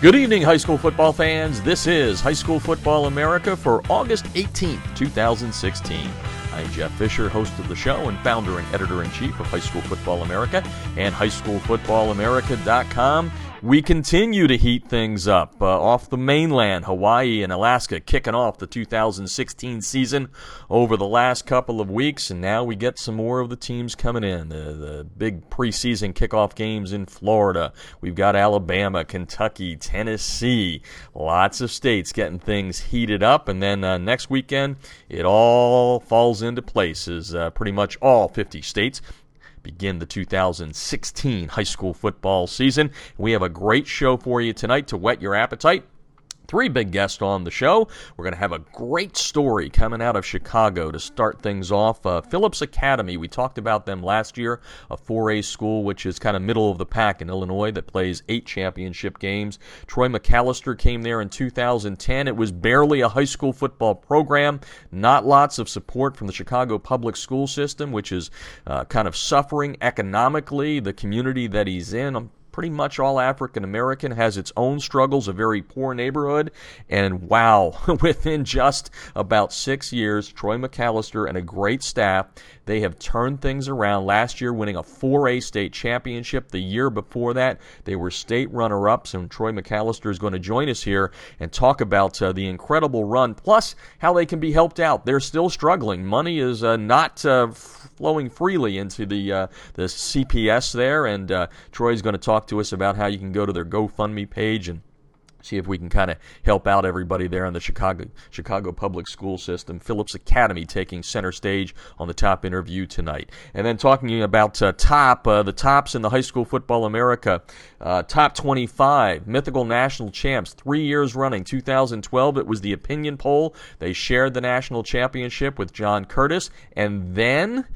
Good evening, high school football fans. This is High School Football America for August 18th, 2016. I'm Jeff Fisher, host of the show and founder and editor in chief of High School Football America and HighSchoolFootballAmerica.com. We continue to heat things up uh, off the mainland, Hawaii and Alaska, kicking off the 2016 season over the last couple of weeks, and now we get some more of the teams coming in. The, the big preseason kickoff games in Florida. We've got Alabama, Kentucky, Tennessee, lots of states getting things heated up, and then uh, next weekend it all falls into place as uh, pretty much all 50 states begin the 2016 high school football season. We have a great show for you tonight to whet your appetite three big guests on the show. We're going to have a great story coming out of Chicago to start things off. Uh, Phillips Academy, we talked about them last year, a 4A school which is kind of middle of the pack in Illinois that plays eight championship games. Troy McAllister came there in 2010. It was barely a high school football program, not lots of support from the Chicago public school system, which is uh, kind of suffering economically. The community that he's in, pretty much all African American, has its own struggles, a very poor neighborhood. And wow, within just about six years, Troy McAllister and a great staff, they have turned things around. Last year, winning a 4A state championship. The year before that, they were state runner ups. And Troy McAllister is going to join us here and talk about uh, the incredible run, plus how they can be helped out. They're still struggling. Money is uh, not. Uh, flowing freely into the uh, the CPS there, and uh, Troy's going to talk to us about how you can go to their GoFundMe page and see if we can kind of help out everybody there in the Chicago Chicago public school system. Phillips Academy taking center stage on the top interview tonight, and then talking about uh, top uh, the tops in the high school football America, uh, top 25 mythical national champs, three years running. 2012 it was the opinion poll. They shared the national championship with John Curtis, and then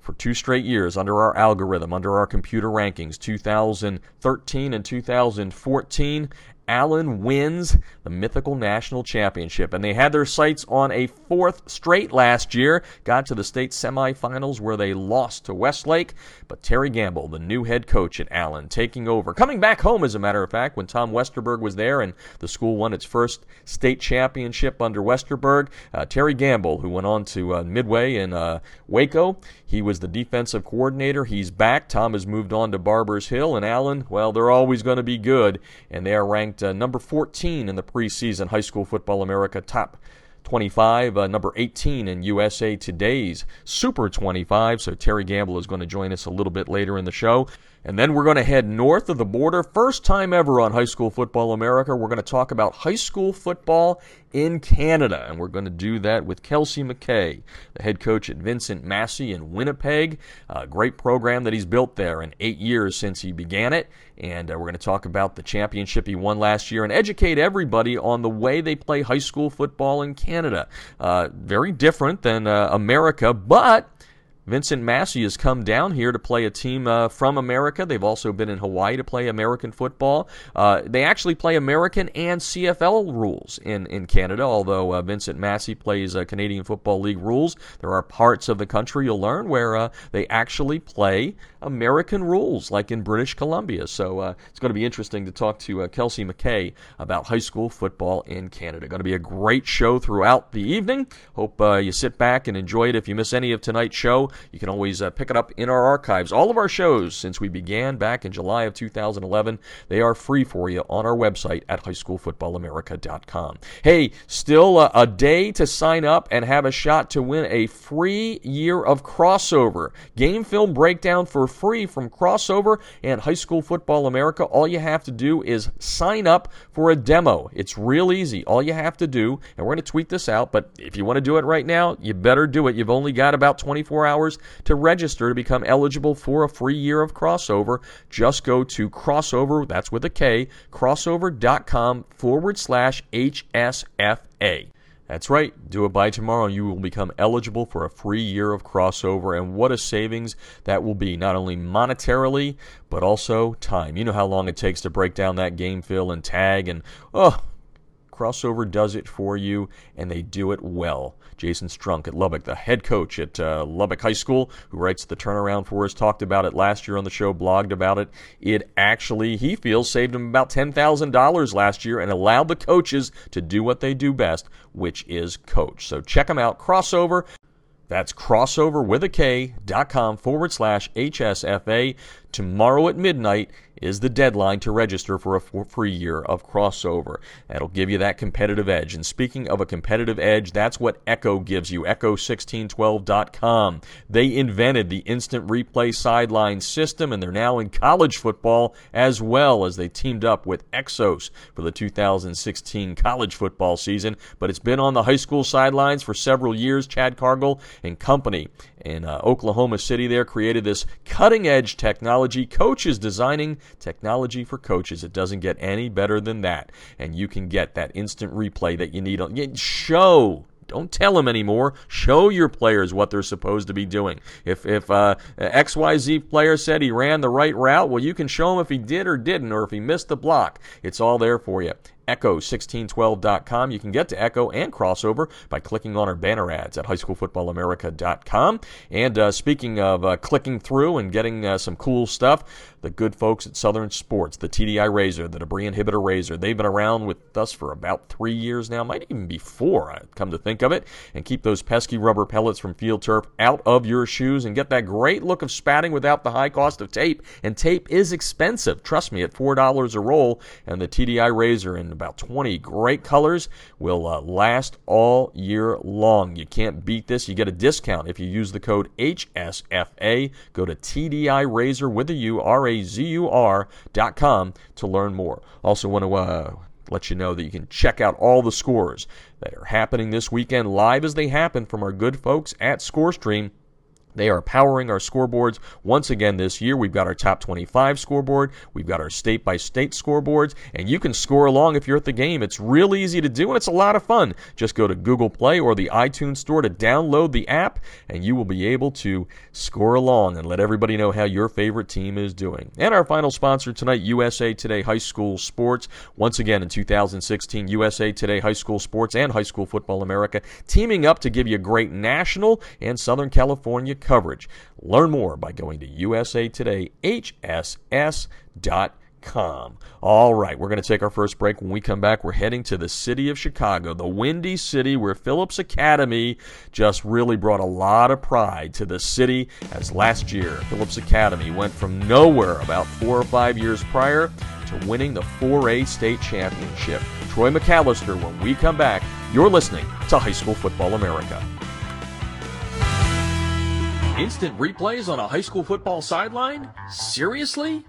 for two straight years under our algorithm, under our computer rankings, 2013 and 2014. Allen wins the mythical national championship. And they had their sights on a fourth straight last year, got to the state semifinals where they lost to Westlake. But Terry Gambill, the new head coach at Allen, taking over, coming back home, as a matter of fact, when Tom Westerberg was there and the school won its first state championship under Westerberg. Uh, Terry Gambill, who went on to uh, Midway in uh, Waco, he was the defensive coordinator. He's back. Tom has moved on to Barbers Hill, and Allen, well, they're always going to be good, and they are ranked uh, number 14 in the preseason High School Football America top 25, uh, number 18 in USA Today's Super 25. So Terry Gambill is going to join us a little bit later in the show. And then we're going to head north of the border. First time ever on High School Football America, we're going to talk about high school football in Canada. And we're going to do that with Kelsey McKay, the head coach at Vincent Massey in Winnipeg. A great program that he's built there in eight years since he began it. And uh, we're going to talk about the championship he won last year and educate everybody on the way they play high school football in Canada. Uh, very different than uh, America, but Vincent Massey has come down here to play a team uh, from America. They've also been in Hawaii to play American football. Uh, they actually play American and CFL rules in, in Canada, although uh, Vincent Massey plays Canadian Football League rules. There are parts of the country you'll learn where uh, they actually play American rules, like in British Columbia. So uh, it's going to be interesting to talk to uh, Kelsey McKay about high school football in Canada. Going to be a great show throughout the evening. Hope you sit back and enjoy it. If you miss any of tonight's show, you can always uh, pick it up in our archives. All of our shows since we began back in July of 2011, they are free for you on our website at highschoolfootballamerica.com. Hey, still uh, a day to sign up and have a shot to win a free year of Krossover. Game film breakdown for free from Krossover and High School Football America. All you have to do is sign up for a demo. It's real easy. All you have to do, and we're going to tweet this out, but if you want to do it right now, you better do it. You've only got about 24 hours to register to become eligible for a free year of Krossover. Just go to Krossover, that's with a K, krossover.com forward slash HSFA. That's right. Do it by tomorrow, and you will become eligible for a free year of Krossover. And what a savings that will be, not only monetarily, but also time. You know how long it takes to break down that game fill and tag, and oh, Krossover does it for you, and they do it well. Jason Strunk at Lubbock, the head coach at uh, Lubbock High School, who writes the turnaround for us, talked about it last year on the show, blogged about it. It actually, he feels, saved him about $10,000 last year and allowed the coaches to do what they do best, which is coach. So check them out. Krossover. That's Krossover with a K dot com forward slash HSFA. Tomorrow at midnight is the deadline to register for a free year of Krossover. That'll give you that competitive edge. And speaking of a competitive edge, that's what Echo gives you. Echo1612.com. They invented the instant replay sideline system, and they're now in college football as well as they teamed up with Exos for the 2016 college football season. But it's been on the high school sidelines for several years. Chad Cargill and company in uh, Oklahoma City there created this cutting edge technology. Coaches designing technology for coaches. It doesn't get any better than that. And you can get that instant replay that you need. On, show don't tell them anymore. Show your players what they're supposed to be doing. If if uh, XYZ player said he ran the right route, well, you can show him if he did or didn't, or if he missed the block. It's all there for you echo1612.com. You can get to Echo and Krossover by clicking on our banner ads at highschoolfootballamerica.com. And uh, speaking of uh, clicking through and getting uh, some cool stuff, the good folks at Southern Sports, the TDI Razur, the debris inhibitor razor, they've been around with us for about three years now, might even be four, I come to think of it, and keep those pesky rubber pellets from field turf out of your shoes and get that great look of spatting without the high cost of tape. And tape is expensive, trust me, at $4 a roll, and the TDI Razur in about 20 great colors will uh, last all year long. You can't beat this. You get a discount if you use the code HSFA. Go to TDI Razur with a U, R A Z U R dot com to learn more. Also, want to uh, let you know that you can check out all the scores that are happening this weekend live as they happen from our good folks at ScoreStream. They are powering our scoreboards once again this year. We've got our top 25 scoreboard, we've got our state by state scoreboards, and you can score along if you're at the game. It's real easy to do and it's a lot of fun. Just go to Google Play or the iTunes Store to download the app, and you will be able to score along and let everybody know how your favorite team is doing. And our final sponsor tonight, USA Today High School Sports. Once again in 2016, USA Today High School Sports and High School Football America teaming up to give you great national and Southern California coverage. Learn more by going to usatoday.hss.com. All right, we're going to take our first break. When we come back, we're heading to the city of Chicago, the Windy City, where Phillips Academy just really brought a lot of pride to the city. As last year, Phillips Academy went from nowhere about four or five years prior to winning the 4A state championship. Troy McAllister, when we come back, you're listening to High School Football America. Instant replays on a high school football sideline? Seriously?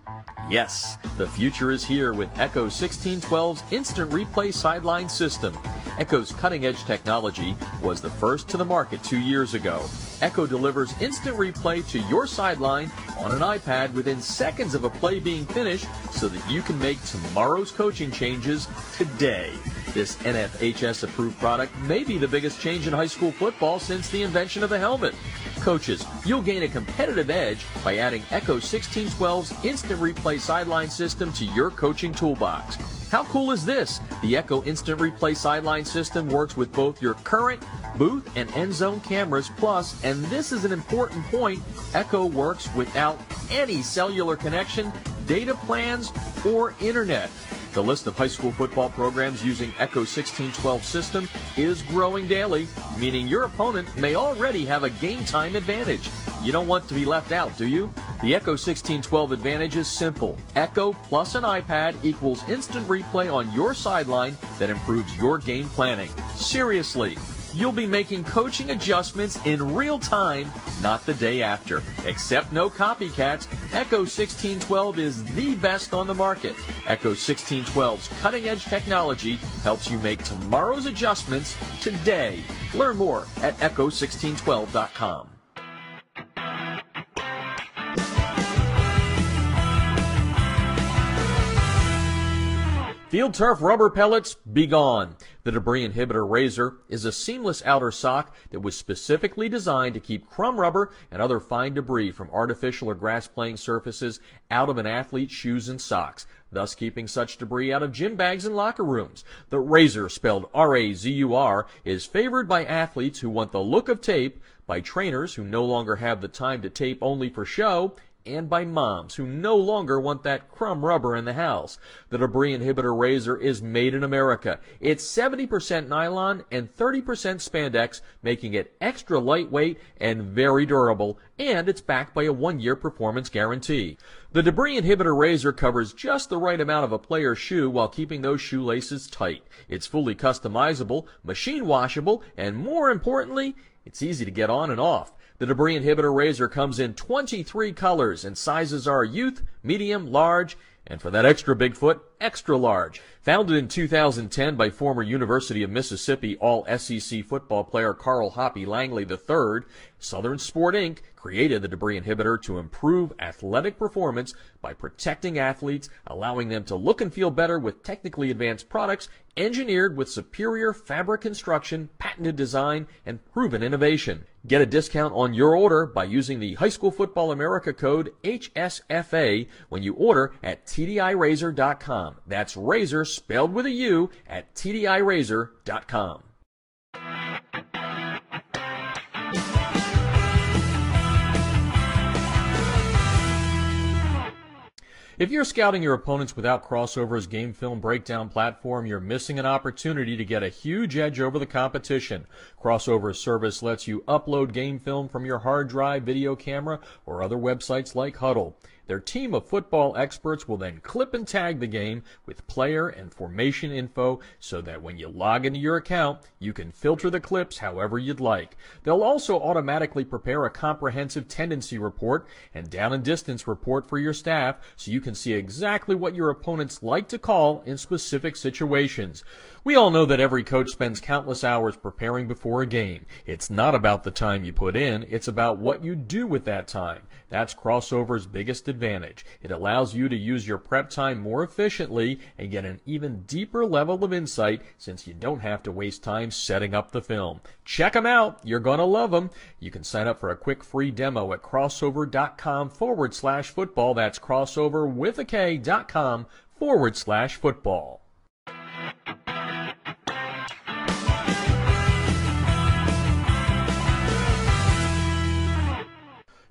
Yes, the future is here with Echo 1612's instant replay sideline system. Echo's cutting edge technology was the first to the market two years ago. Echo delivers instant replay to your sideline on an iPad within seconds of a play being finished so that you can make tomorrow's coaching changes today. This NFHS approved product may be the biggest change in high school football since the invention of the helmet. Coaches, you'll gain a competitive edge by adding Echo 1612's instant replay sideline system to your coaching toolbox. How cool is this? The Echo Instant Replay Sideline System works with both your current booth and end zone cameras, plus, and this is an important point, Echo works without any cellular connection, data plans, or internet. The list of high school football programs using Echo 1612 system is growing daily, meaning your opponent may already have a game time advantage. You don't want to be left out, do you? The Echo 1612 advantage is simple. Echo plus an iPad equals instant replay on your sideline that improves your game planning. Seriously, You'll be making coaching adjustments in real time, not the day after. Except no copycats, Echo 1612 is the best on the market. Echo 1612's cutting edge technology helps you make tomorrow's adjustments today. Learn more at echo1612.com. Field turf rubber pellets, be gone. The debris inhibitor razor is a seamless outer sock that was specifically designed to keep crumb rubber and other fine debris from artificial or grass playing surfaces out of an athlete's shoes and socks, thus keeping such debris out of gym bags and locker rooms. The razor, spelled R-A-Z-U-R, is favored by athletes who want the look of tape, by trainers who no longer have the time to tape only for show, and by moms who no longer want that crumb rubber in the house. The debris inhibitor razor is made in America. It's 70% nylon and 30% spandex, making it extra lightweight and very durable, and it's backed by a one-year performance guarantee. The debris inhibitor razor covers just the right amount of a player's shoe while keeping those shoelaces tight. It's fully customizable, machine washable, and more importantly, it's easy to get on and off. The debris inhibitor razor comes in 23 colors and sizes are youth, medium, large, and for that extra big foot, extra large. Founded in 2010 by former University of Mississippi All SEC football player Carl Hoppy Langley III, Southern Sport Inc. created the debris inhibitor to improve athletic performance by protecting athletes, allowing them to look and feel better with technically advanced products engineered with superior fabric construction, patented design, and proven innovation. Get a discount on your order by using the High School Football America code HSFA when you order at TDIRazur.com. That's razor spelled with a U at TDIRazur.com. If you're scouting your opponents without Krossover's game film breakdown platform, you're missing an opportunity to get a huge edge over the competition. Crossover's service lets you upload game film from your hard drive, video camera, or other websites like Hudl. Their team of football experts will then clip and tag the game with player and formation info so that when you log into your account, you can filter the clips however you'd like. They'll also automatically prepare a comprehensive tendency report and down and distance report for your staff so you can see exactly what your opponents like to call in specific situations. We all know that every coach spends countless hours preparing before a game. It's not about the time you put in, it's about what you do with that time. That's Krossover's biggest advantage. It allows you to use your prep time more efficiently and get an even deeper level of insight since you don't have to waste time setting up the film. Check them out. You're going to love them. You can sign up for a quick free demo at krossover.com forward slash football. That's Krossover with a K dot com forward slash football.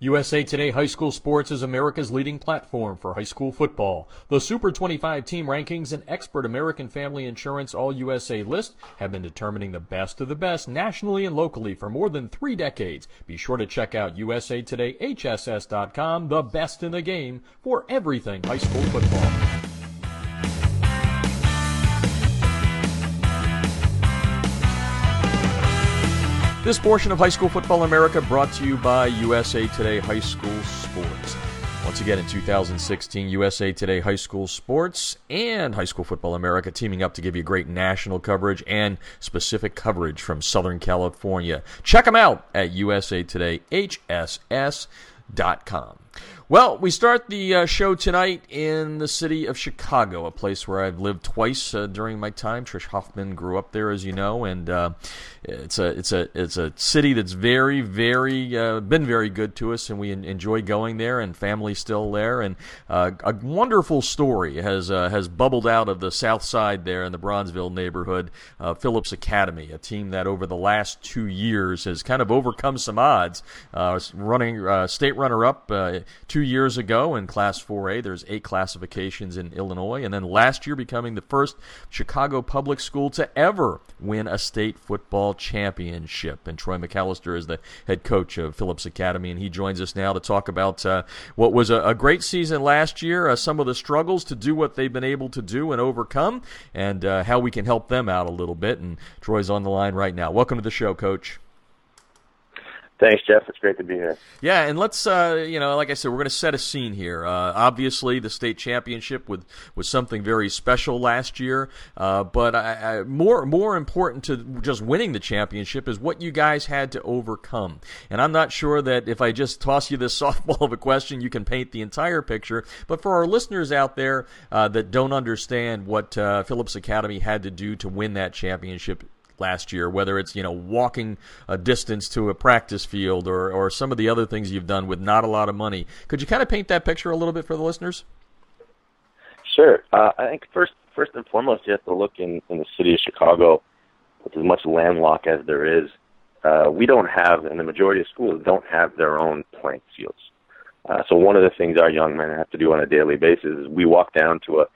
USA Today High School Sports is America's leading platform for high school football. The Super 25 team rankings and expert American Family Insurance All USA list have been determining the best of the best nationally and locally for more than three decades. Be sure to check out usatodayhss.com, the best in the game for everything high school football. This portion of High School Football America brought to you by USA Today High School Sports. Once again, in 2016, USA Today High School Sports and High School Football America teaming up to give you great national coverage and specific coverage from Southern California. Check them out at usatodayhss.com. Well, we start the uh, show tonight in the city of Chicago, a place where I've lived twice uh, during my time. Trish Hoffman grew up there, as you know, and uh, it's a it's a it's a city that's very very uh, been very good to us, and we enjoy going there. And family still there, and uh, a wonderful story has uh, has bubbled out of the South Side there in the Bronzeville neighborhood. Phillips Academy, a team that over the last two years has kind of overcome some odds, running state runner up two years ago in Class 4A. There's eight classifications in Illinois, and then last year becoming the first Chicago public school to ever win a state football championship. And Troy McAllister is the head coach of Phillips Academy, and he joins us now to talk about uh, what was a, a, great season last year, uh, some of the struggles to do what they've been able to do and overcome, and uh, how we can help them out a little bit. And Troy's on the line right now. Welcome to the show, Coach. Thanks, Jeff. It's great to be here. Yeah, and let's, uh, you know, like I said, we're going to set a scene here. Uh, obviously, the state championship was was something very special last year, uh, but I, I, more more important to just winning the championship is what you guys had to overcome. And I'm not sure that if I just toss you this softball of a question, you can paint the entire picture. But for our listeners out there uh, that don't understand what uh, Phillips Academy had to do to win that championship, last year, whether it's you know walking a distance to a practice field or or some of the other things you've done with not a lot of money. Could you kind of paint that picture a little bit for the listeners? Sure. Uh, I think first first and foremost, you have to look in in the city of Chicago, with as much landlocked as there is. Uh, we don't have, and the majority of schools don't have their own playing fields. Uh, so one of the things our young men have to do on a daily basis is we walk down to a,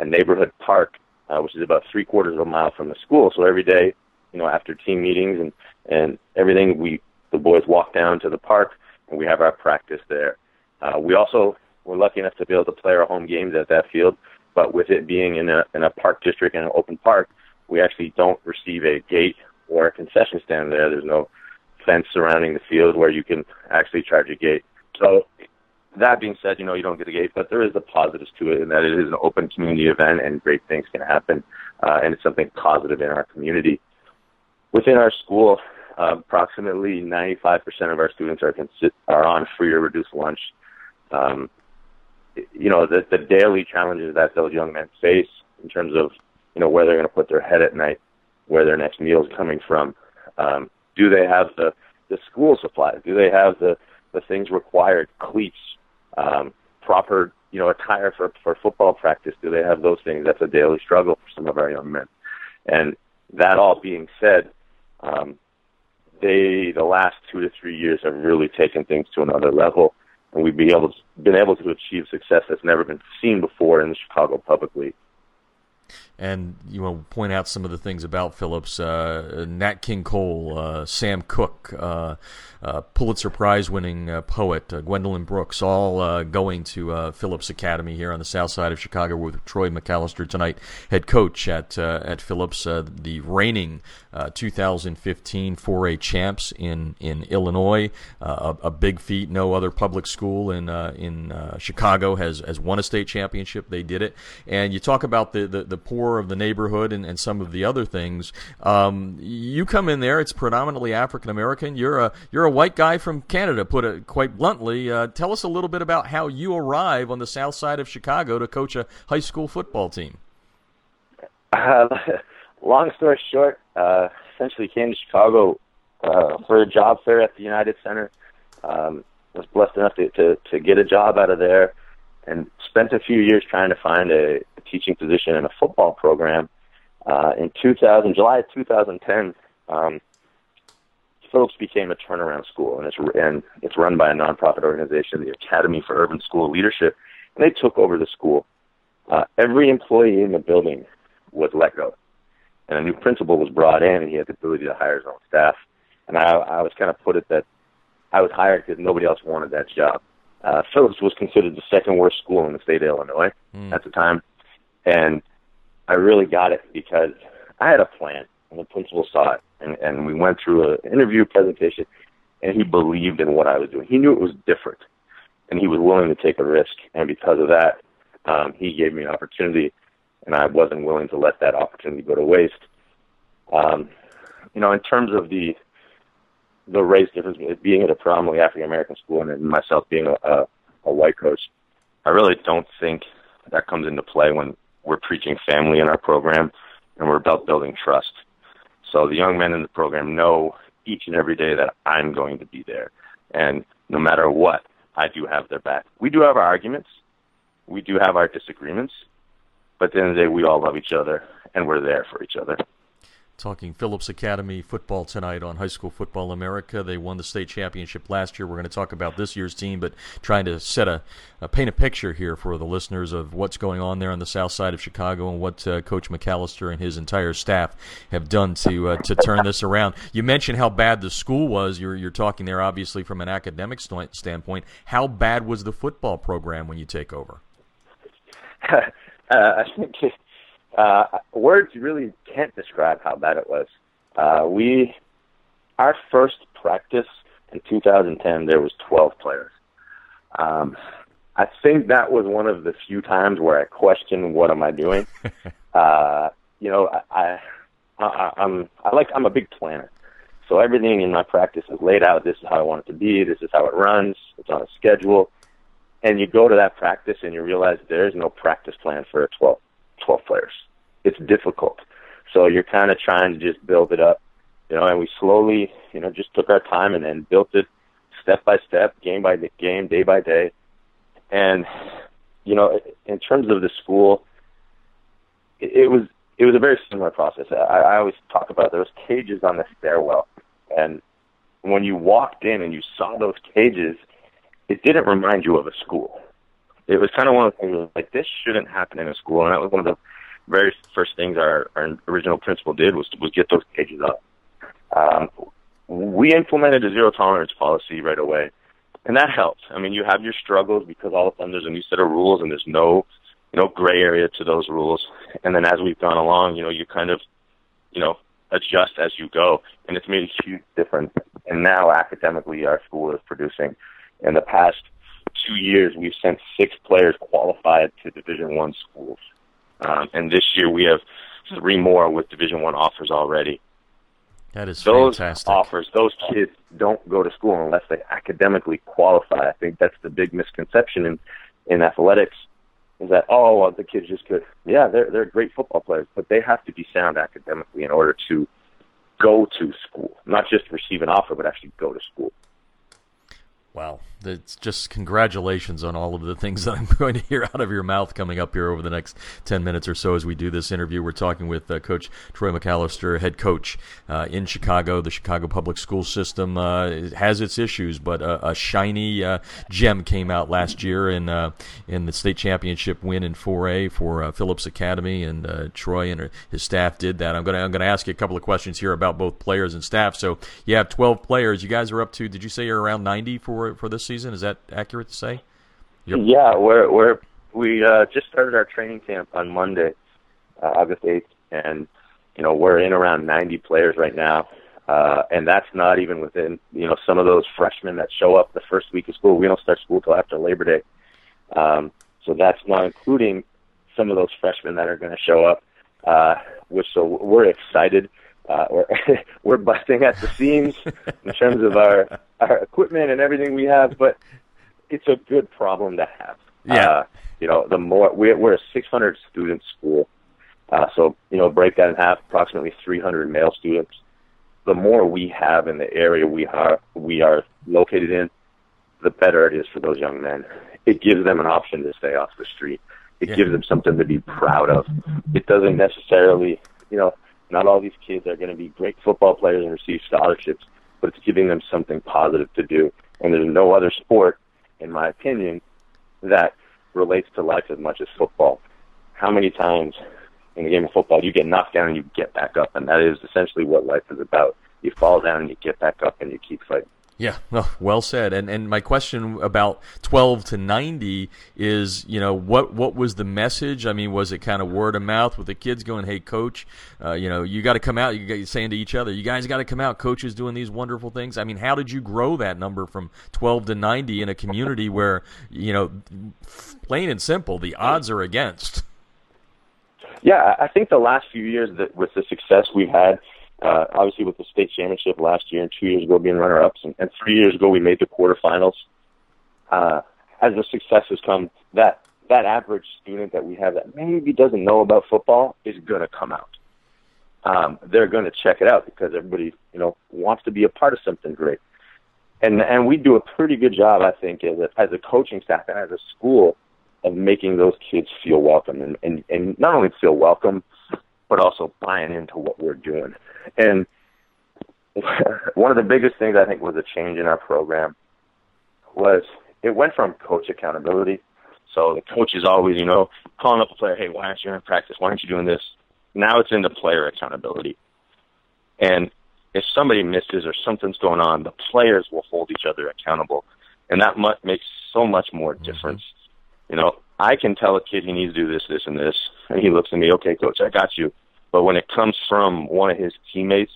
a neighborhood park, uh, which is about three quarters of a mile from the school. So every day you know, after team meetings and and everything, we the boys walk down to the park and we have our practice there. Uh, we also were lucky enough to be able to play our home games at that field, but with it being in a in a park district and an open park, we actually don't receive a gate or a concession stand there. There's no fence surrounding the field where you can actually charge a gate. So that being said, you know, you don't get a gate, but there is a positives to it, and that it is an open community event, and great things can happen, uh, and it's something positive in our community. Within our school, uh, approximately 95% of our students are consi- are on free or reduced lunch. Um, you know, the, the daily challenges that those young men face in terms of, you know, where they're going to put their head at night, where their next meal is coming from. Um, do they have the, the school supplies? Do they have the, the things required, cleats, um, proper, you know, attire for, for football practice? Do they have those things? That's a daily struggle for some of our young men. And that all being said, um, they the last two to three years have really taken things to another level, and we've been able to, been able to achieve success that's never been seen before in the Chicago Public League and you want to point out some of the things about Phillips, uh, Nat King Cole, uh, Sam Cooke, uh, uh Pulitzer Prize winning uh, poet uh, Gwendolyn Brooks, all going to Phillips Academy here on the south side of Chicago with Troy McAllister tonight, head coach at at Phillips, the reigning 2015 4A champs in in Illinois, a, a, big feat. No other public school in in Chicago has has won a state championship. They did it, and you talk about the the, the poor of the neighborhood and, and some of the other things. Um, you come in there; it's predominantly African American. You're a you're a white guy from Canada, put it quite bluntly. Uh, tell us a little bit about how you arrive on the south side of Chicago to coach a high school football team. Uh, long story short, uh, essentially came to Chicago uh, for a job fair at the United Center. Um, was blessed enough to, to to get a job out of there, and spent a few years trying to find a, teaching position in a football program. Uh, in 2000, July of 2010, um, Phillips became a turnaround school, and it's and it's run by a nonprofit organization, the Academy for Urban School Leadership, and they took over the school. Uh, every employee in the building was let go, and a new principal was brought in, and he had the ability to hire his own staff. And I, I was kind of put it that I was hired because nobody else wanted that job. Uh, Phillips was considered the second worst school in the state of Illinois mm. at the time. And I really got it because I had a plan, and the principal saw it, and, and we went through an interview presentation, and he believed in what I was doing. He knew it was different, and he was willing to take a risk. And because of that, um, he gave me an opportunity, and I wasn't willing to let that opportunity go to waste. Um, you know, in terms of the the race difference, being at a predominantly African American school and myself being a, a, a white coach, I really don't think that comes into play when we're preaching family in our program, and we're about building trust. So the young men in the program know each and every day that I'm going to be there, and no matter what, I do have their back. We do have our arguments, we do have our disagreements, but at the end of the day, we all love each other, and we're there for each other. Talking Phillips Academy football tonight on High School Football America. They won the state championship last year. We're going to talk about this year's team, but trying to set a, paint a picture here for the listeners of what's going on there on the south side of Chicago and what uh, Coach McAllister and his entire staff have done to uh, to turn this around. You mentioned how bad the school was. You're you're talking there obviously from an academic st- standpoint. How bad was the football program when you take over? uh, I think uh, words really can't describe how bad it was. Uh, we, our first practice In 2010, there was 12 players. Um, I think that was one of the few times where I questioned what am I doing. uh, you know, I, I, I, I'm I like I'm a big planner, so everything in my practice is laid out. This is how I want it to be. This is how it runs. It's on a schedule, and you go to that practice and you realize there is no practice plan for a 12, 12 players. It's difficult, so you're kind of trying to just build it up, you know. And we slowly, you know, just took our time and then built it step by step, game by game, day by day and you know, in terms of the school, it, it was it was a very similar process. I, I always talk about those cages on the stairwell, and when you walked in and you saw those cages, it didn't remind you of a school. It was kind of one of the things like this shouldn't happen in a school, and that was one of the very first things our, our original principal did was was get those cages up. Um, we implemented a zero tolerance policy right away and that helps. I mean, you have your struggles because all of a sudden there's a new set of rules and there's no, you know, gray area to those rules. And then as we've gone along, you know, you kind of, you know, adjust as you go, and it's made a huge difference. And now academically, our school is producing. In the past two years, we've sent six players qualified to Division One schools, um, and this year we have three more with Division One offers already. That is those fantastic. offers, those kids don't go to school unless they academically qualify. I think that's the big misconception in in athletics is that oh well, the kids just could yeah they're they're great football players but they have to be sound academically in order to go to school not just receive an offer but actually go to school. Wow. It's just congratulations on all of the things that I'm going to hear out of your mouth coming up here over the next 10 minutes or so as we do this interview. We're talking with uh, Coach Troy McAllister, head coach uh, in Chicago. The Chicago public school system uh, has its issues, but a, a shiny uh, gem came out last year in uh, in the state championship win in 4A for uh, Phillips Academy, and Troy and his staff did that. I'm going to I'm to ask you a couple of questions here about both players and staff. So you have 12 players. You guys are up to, did you say you're around 90 for, for this season? Is that accurate to say? Yep. Yeah, we're we're we uh, just started our training camp on Monday, uh, August eighth, and you know we're in around 90 players right now, uh, and that's not even within you know some of those freshmen that show up the first week of school. We don't start school till after Labor Day, um, so that's not including some of those freshmen that are going to show up. Uh, which so we're excited. Uh, we're we're busting at the seams in terms of our our equipment and everything we have, but it's a good problem to have. Yeah. Uh, you know, the more we're, we're a 600 student school, uh, so you know, break that in half, approximately 300 male students. The more we have in the area we are we are located in, the better it is for those young men. It gives them an option to stay off the street. It yeah. gives them something to be proud of. It doesn't necessarily, you know, not all these kids are going to be great football players and receive scholarships, but it's giving them something positive to do. And there's no other sport, in my opinion, that relates to life as much as football. How many times in the game of football you get knocked down and you get back up, and that is essentially what life is about. You fall down and you get back up and you keep fighting. Yeah, well, well said. And and my question about 12 to 90 is, you know, what what was the message? I mean, was it kind of word of mouth with the kids going, "Hey, coach, uh, you know, you got to come out." You got saying to each other, "You guys got to come out. Coach is doing these wonderful things." I mean, how did you grow that number from 12 to 90 in a community where, you know, plain and simple, the odds are against? Yeah, I think the last few years that with the success we've had uh, obviously with the state championship last year and two years ago being runner-ups, and, and three years ago we made the quarterfinals. Uh, as the success has come, that that average student that we have that maybe doesn't know about football is going to come out. Um, they're going to check it out because everybody, you know, wants to be a part of something great. And and we do a pretty good job, I think, as a, as a coaching staff and as a school of making those kids feel welcome and, and, and not only feel welcome, but also buying into what we're doing. And one of the biggest things I think was a change in our program was it went from coach accountability. So the coach is always, you know, calling up a player, hey, why aren't you in practice? Why aren't you doing this? Now it's into player accountability. And if somebody misses or something's going on, the players will hold each other accountable. And that much, makes so much more mm-hmm. difference. You know, I can tell a kid he needs to do this, this, and this. And he looks at me, okay, coach, I got you. But when it comes from one of his teammates,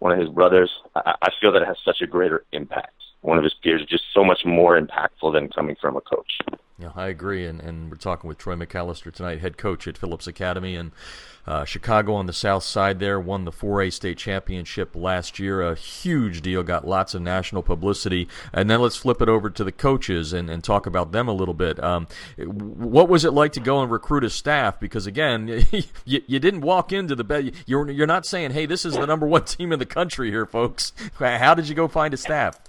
one of his brothers, I, I feel that it has such a greater impact. One of his peers is just so much more impactful than coming from a coach. Yeah, I agree. And, and we're talking with Troy McAllister tonight, head coach at Phillips Academy. And uh, Chicago on the south side there won the 4A state championship last year. A huge deal, got lots of national publicity. And then let's flip it over to the coaches and, and talk about them a little bit. Um, what was it like to go and recruit a staff? Because again, you, you didn't walk into the bed. You're, you're not saying, hey, this is the number one team in the country here, folks. How did you go find a staff?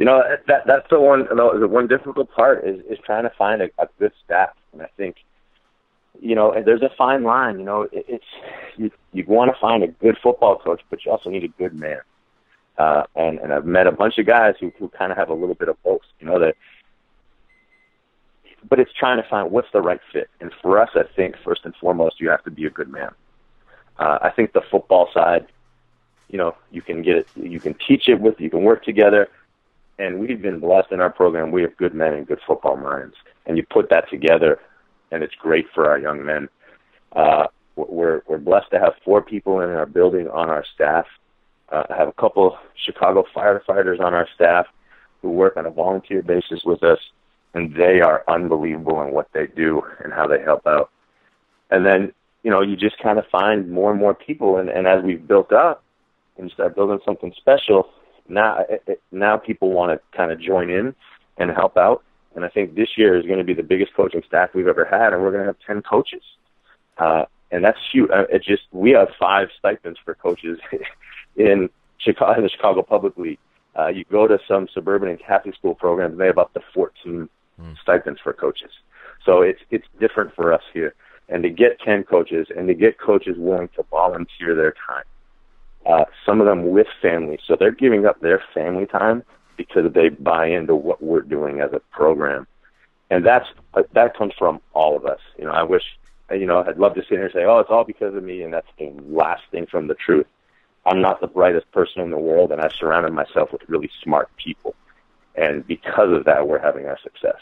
You know that that's the one the one difficult part is is trying to find a, a good staff. And i think you know there's a fine line you know it, it's you you want to find a good football coach but you also need a good man. Uh and and i've met a bunch of guys who who kind of have a little bit of both you know that but it's trying to find what's the right fit. And for us i think first and foremost you have to be a good man. Uh i think the football side you know you can get it you can teach it with you can work together and we've been blessed in our program. We have good men and good football minds, and you put that together, and it's great for our young men. Uh, we're we're blessed to have four people in our building on our staff. Uh, have a couple Chicago firefighters on our staff who work on a volunteer basis with us, and they are unbelievable in what they do and how they help out. And then you know you just kind of find more and more people, and, and as we've built up and start building something special, now it, now people want to kind of join in and help out. And I think this year is going to be the biggest coaching staff we've ever had, and we're going to have ten coaches. Uh, and that's huge. Uh, it just we have five stipends for coaches in Chicago, in the Chicago Public League. Uh, you go to some suburban and Catholic school programs, and they have up to 14 mm. stipends for coaches. So it's it's different for us here. And to get 10 coaches and to get coaches willing to volunteer their time uh, some of them with families. So they're giving up their family time because they buy into what we're doing as a program. And that's uh, that comes from all of us. You know, I wish, you know, I'd love to sit here and say, oh, it's all because of me, and that's the last thing from the truth. I'm not the brightest person in the world, and I've surrounded myself with really smart people. And because of that, we're having our success.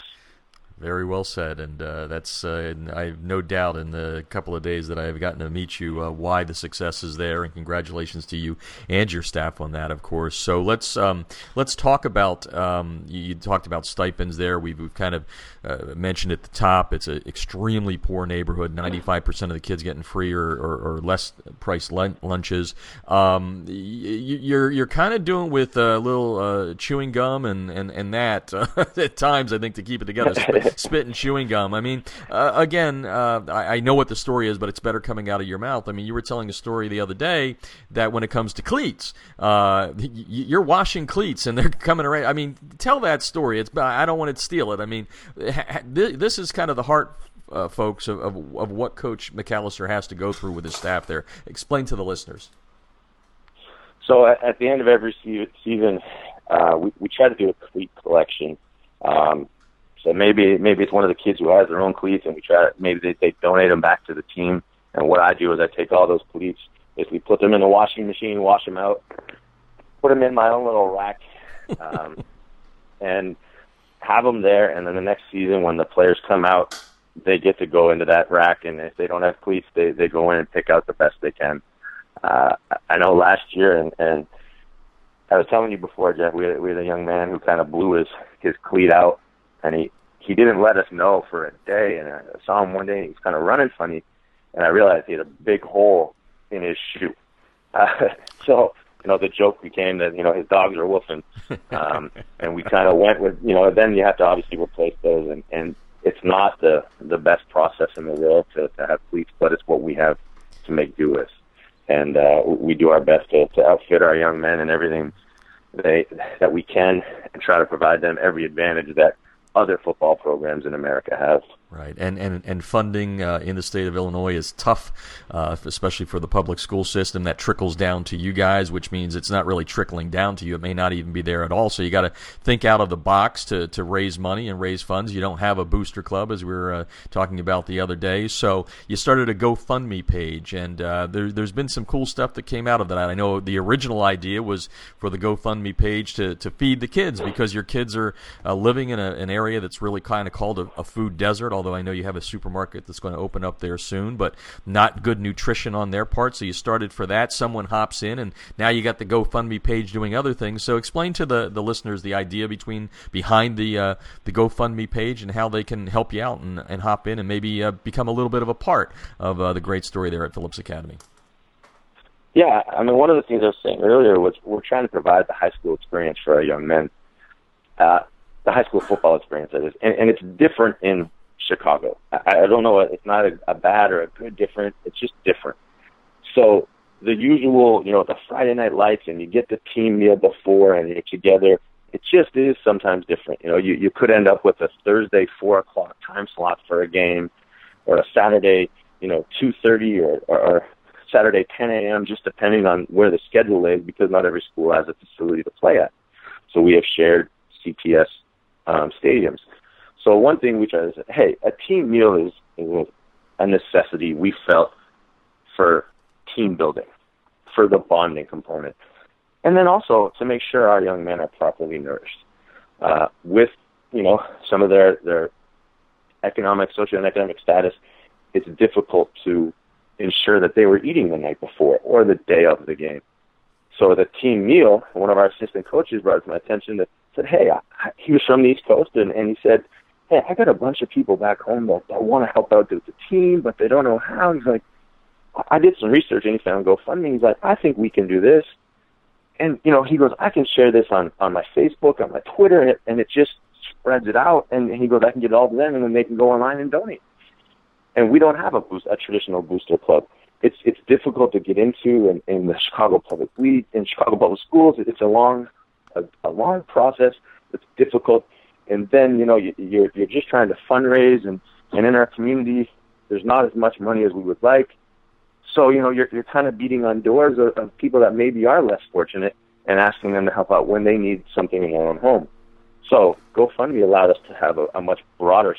Very well said, and uh, that's uh, I have no doubt in the couple of days that I have gotten to meet you uh, why the success is there, and congratulations to you and your staff on that, of course. So let's um, let's talk about um, you, you, talked about stipends there. We've, we've kind of uh, mentioned at the top it's an extremely poor neighborhood. Ninety five percent of the kids getting free or, or, or less price lunches. Um, you're you're kind of doing with a little uh, chewing gum and and and that at times I think to keep it together. spit and chewing gum. I mean, uh, again, uh, I, I, know what the story is, but it's better coming out of your mouth. I mean, you were telling a story the other day that when it comes to cleats, uh, you're washing cleats and they're coming around. I mean, tell that story. It's I don't want to steal it. I mean, this is kind of the heart. Uh, folks, of, of, of what Coach McAllister has to go through with his staff there. Explain to the listeners. So at, the end of every season, uh, we, we try to do a cleat collection. Um, so maybe maybe it's one of the kids who has their own cleats, and we try to maybe they, they donate them back to the team. And what I do is I take all those cleats, basically put them in the washing machine, wash them out, put them in my own little rack, um, and have them there. And then the next season, when the players come out, they get to go into that rack. And if they don't have cleats, they they go in and pick out the best they can. Uh, I know last year, and and I was telling you before, Jeff, we had, we had a young man who kind of blew his his cleat out and he he didn't let us know for a day. And I saw him one day, and he was kind of running funny, and I realized he had a big hole in his shoe. Uh, so you know, the joke became that you know his dogs are woofing, um, and we kind of went with you know. Then you have to obviously replace those, and and it's not the the best process in the world to to have cleats, but it's what we have to make do with, and uh, we do our best to to outfit our young men and everything they that we can, and try to provide them every advantage that other football programs in America have. Right, and and and funding uh, in the state of Illinois is tough, uh, especially for the public school system. That trickles down to you guys, which means it's not really trickling down to you. It may not even be there at all. So you got to think out of the box to to raise money and raise funds. You don't have a booster club, as we were uh, talking about the other day. So you started a GoFundMe page, and uh, there, there's been some cool stuff that came out of that. I know the original idea was for the GoFundMe page to to feed the kids because your kids are uh, living in a, an area that's really kind of called a, a food desert Although I know you have a supermarket that's going to open up there soon, but not good nutrition on their part. So you started for that. Someone hops in, and now you got the GoFundMe page doing other things. So explain to the, the listeners the idea between behind the uh, the GoFundMe page and how they can help you out and, and hop in and maybe uh, become a little bit of a part of uh, the great story there at Phillips Academy. Yeah, I mean, one of the things I was saying earlier was we're trying to provide the high school experience for our young men, uh, the high school football experience, that is, and, and it's different in Chicago. I, I don't know, it's not a, a bad or a good different, it's just different. So the usual, you know, the Friday night lights and you get the team meal before and you're together, it just is sometimes different. You know, you, you could end up with a Thursday four o'clock time slot for a game or a Saturday, you know, two thirty or, or, or Saturday 10 a.m. just depending on where the schedule is because not every school has a facility to play at. So we have shared CPS um, stadiums. So one thing we try to say, hey, a team meal is, is a necessity we felt for team building, for the bonding component, and then also to make sure our young men are properly nourished uh, with you know some of their their economic, socioeconomic status. It's difficult to ensure that they were eating the night before or the day of the game. So the team meal, one of our assistant coaches brought to my attention that said, "Hey, I, he was from the East Coast, and, and he said, hey, I got a bunch of people back home that, that want to help out the, the team, but they don't know how." He's like, "I did some research, and he found GoFundMe. He's like, I think we can do this." And you know, he goes, "I can share this on on my Facebook, on my Twitter, and it, and it just spreads it out." And he goes, "I can get it all to them, and then they can go online and donate." and we don't have a boost, a traditional booster club. It's it's difficult to get into in, in the Chicago Public League, in Chicago Public Schools. It's a long, a, a long process. It's difficult, and then you know you, you're you're just trying to fundraise, and and in our community, there's not as much money as we would like. So you know you're you're kind of beating on doors of, of people that maybe are less fortunate, and asking them to help out when they need something in their own home. So GoFundMe allowed us to have a, a much broader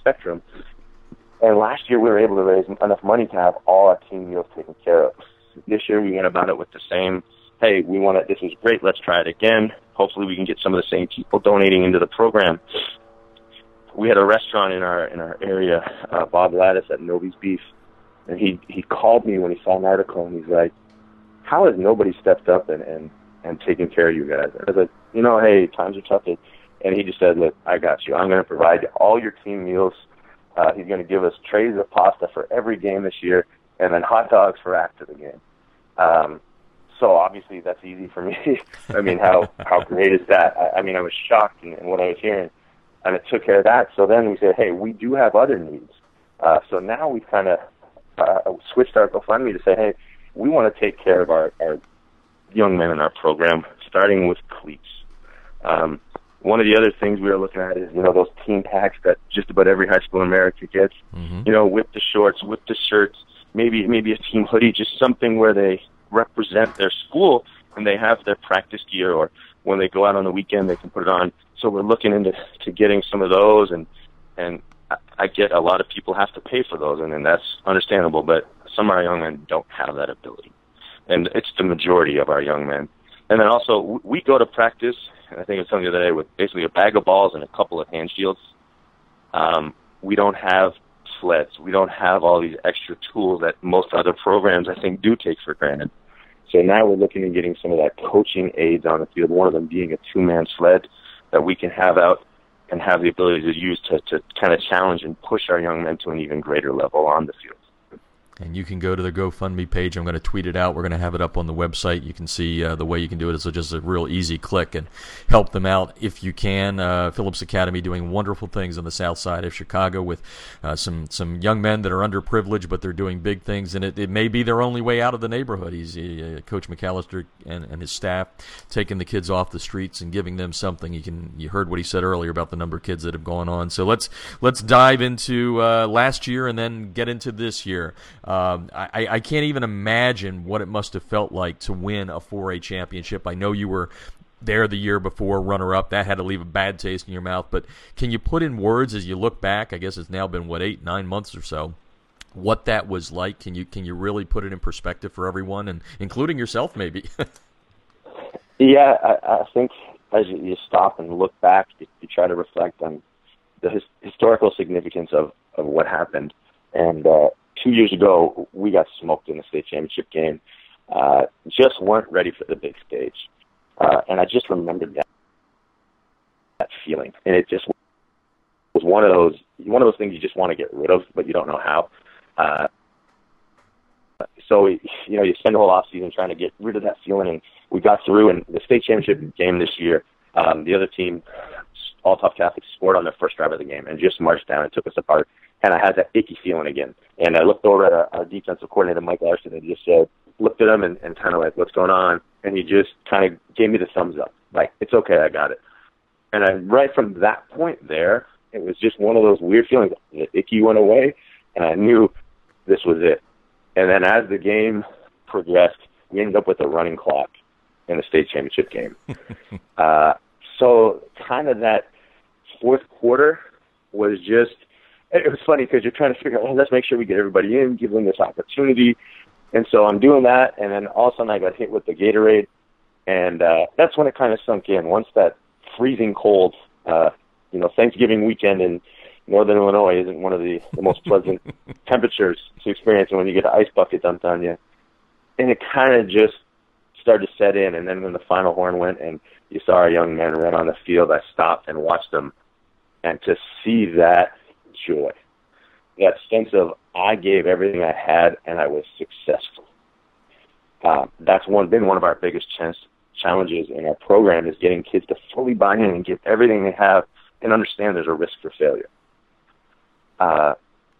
spectrum and last year we were able to raise enough money to have all our team meals taken care of. This year we went about it with the same, hey, we want to, this was great, let's try it again. Hopefully we can get some of the same people donating into the program. We had a restaurant in our in our area, uh, Bob Lattice at Novi's Beef, and he he called me when he saw an article and he's like, "How has nobody stepped up and and and taken care of you guys?" And I was like, "You know, hey, times are tough." And he just said, "Look, I got you. I'm going to provide all your team meals uh, he's going to give us trays of pasta for every game this year, and then hot dogs for after the game. Um, so obviously that's easy for me. I mean, how how great is that? I, I mean, I was shocked in, in what I was hearing, and it took care of that. So then we said, hey, we do have other needs. Uh, so now we've kind of uh, switched our GoFundMe to say, hey, we want to take care of our, our young men in our program, starting with cleats. Um, one of the other things we were looking at is you know those team packs that just about every high school in America gets. Mm-hmm. You know, with the shorts, with the shirts, maybe maybe a team hoodie, just something where they represent their school and they have their practice gear, or when they go out on the weekend, they can put it on. So we're looking into to getting some of those, and and I get a lot of people have to pay for those, and, and that's understandable. But some of our young men don't have that ability, and it's the majority of our young men. And then also, we go to practice I think it was something the other day with basically a bag of balls and a couple of hand shields. Um, we don't have sleds. We don't have all these extra tools that most other programs I think do take for granted. So now we're looking at getting some of that coaching aids on the field. One of them being a two-man sled that we can have out and have the ability to use to, to kind of challenge and push our young men to an even greater level on the field. And you can go to the GoFundMe page. I'm going to tweet it out. We're going to have it up on the website. You can see uh, the way you can do it. It's just a real easy click and help them out if you can. Uh, Phillips Academy doing wonderful things on the south side of Chicago with uh, some some young men that are underprivileged, but they're doing big things. And it, it may be their only way out of the neighborhood. He's uh, Coach McAllister and, and his staff taking the kids off the streets and giving them something. You can you heard what he said earlier about the number of kids that have gone on. So let's let's dive into uh, last year and then get into this year. Um, I, I can't even imagine what it must have felt like to win a 4A championship. I know you were there the year before, runner up. That had to leave a bad taste in your mouth. But can you put in words as you look back? I guess it's now been what eight, nine months or so. What that was like? Can you can you really put it in perspective for everyone, and including yourself, maybe? yeah, I, I think as you, stop and look back, you, you try to reflect on the his, historical significance of of what happened. And uh, two years ago, we got smoked in the state championship game. Uh, just weren't ready for the big stage. Uh, and I just remembered that, that feeling. And it just was one of those one of those things you just want to get rid of, but you don't know how. Uh, so we, you know you spend the whole off season trying to get rid of that feeling, and we got through. And the state championship game this year, um, the other team, Althoff Catholic, scored on their first drive of the game and just marched down and took us apart. And I had that icky feeling again. And I looked over at our, our defensive coordinator, Mike Larson, and just said, looked at him and, and kind of like, what's going on? And he just kind of gave me the thumbs up, like, it's okay, I got it. And I, right from that point there, it was just one of those weird feelings. The icky went away, and I knew this was it. And then as the game progressed, we ended up with a running clock in the state championship game. uh, so kind of that fourth quarter was just it was funny because you're trying to figure out, well, let's make sure we get everybody in, give them this opportunity. And so I'm doing that, and then all of a sudden I got hit with the Gatorade, and uh, that's when it kind of sunk in. Once that freezing cold, uh, you know, Thanksgiving weekend in Northern Illinois isn't one of the, the most pleasant temperatures to experience when you get an ice bucket dumped on you. And it kind of just started to set in. And then when the final horn went and you saw our young men run on the field, I stopped and watched them. And to see that joy, that sense of I gave everything I had and I was successful. Uh, that's one been one of our biggest ch- challenges in our program is getting kids to fully buy in and give everything they have and understand there's a risk for failure. Uh,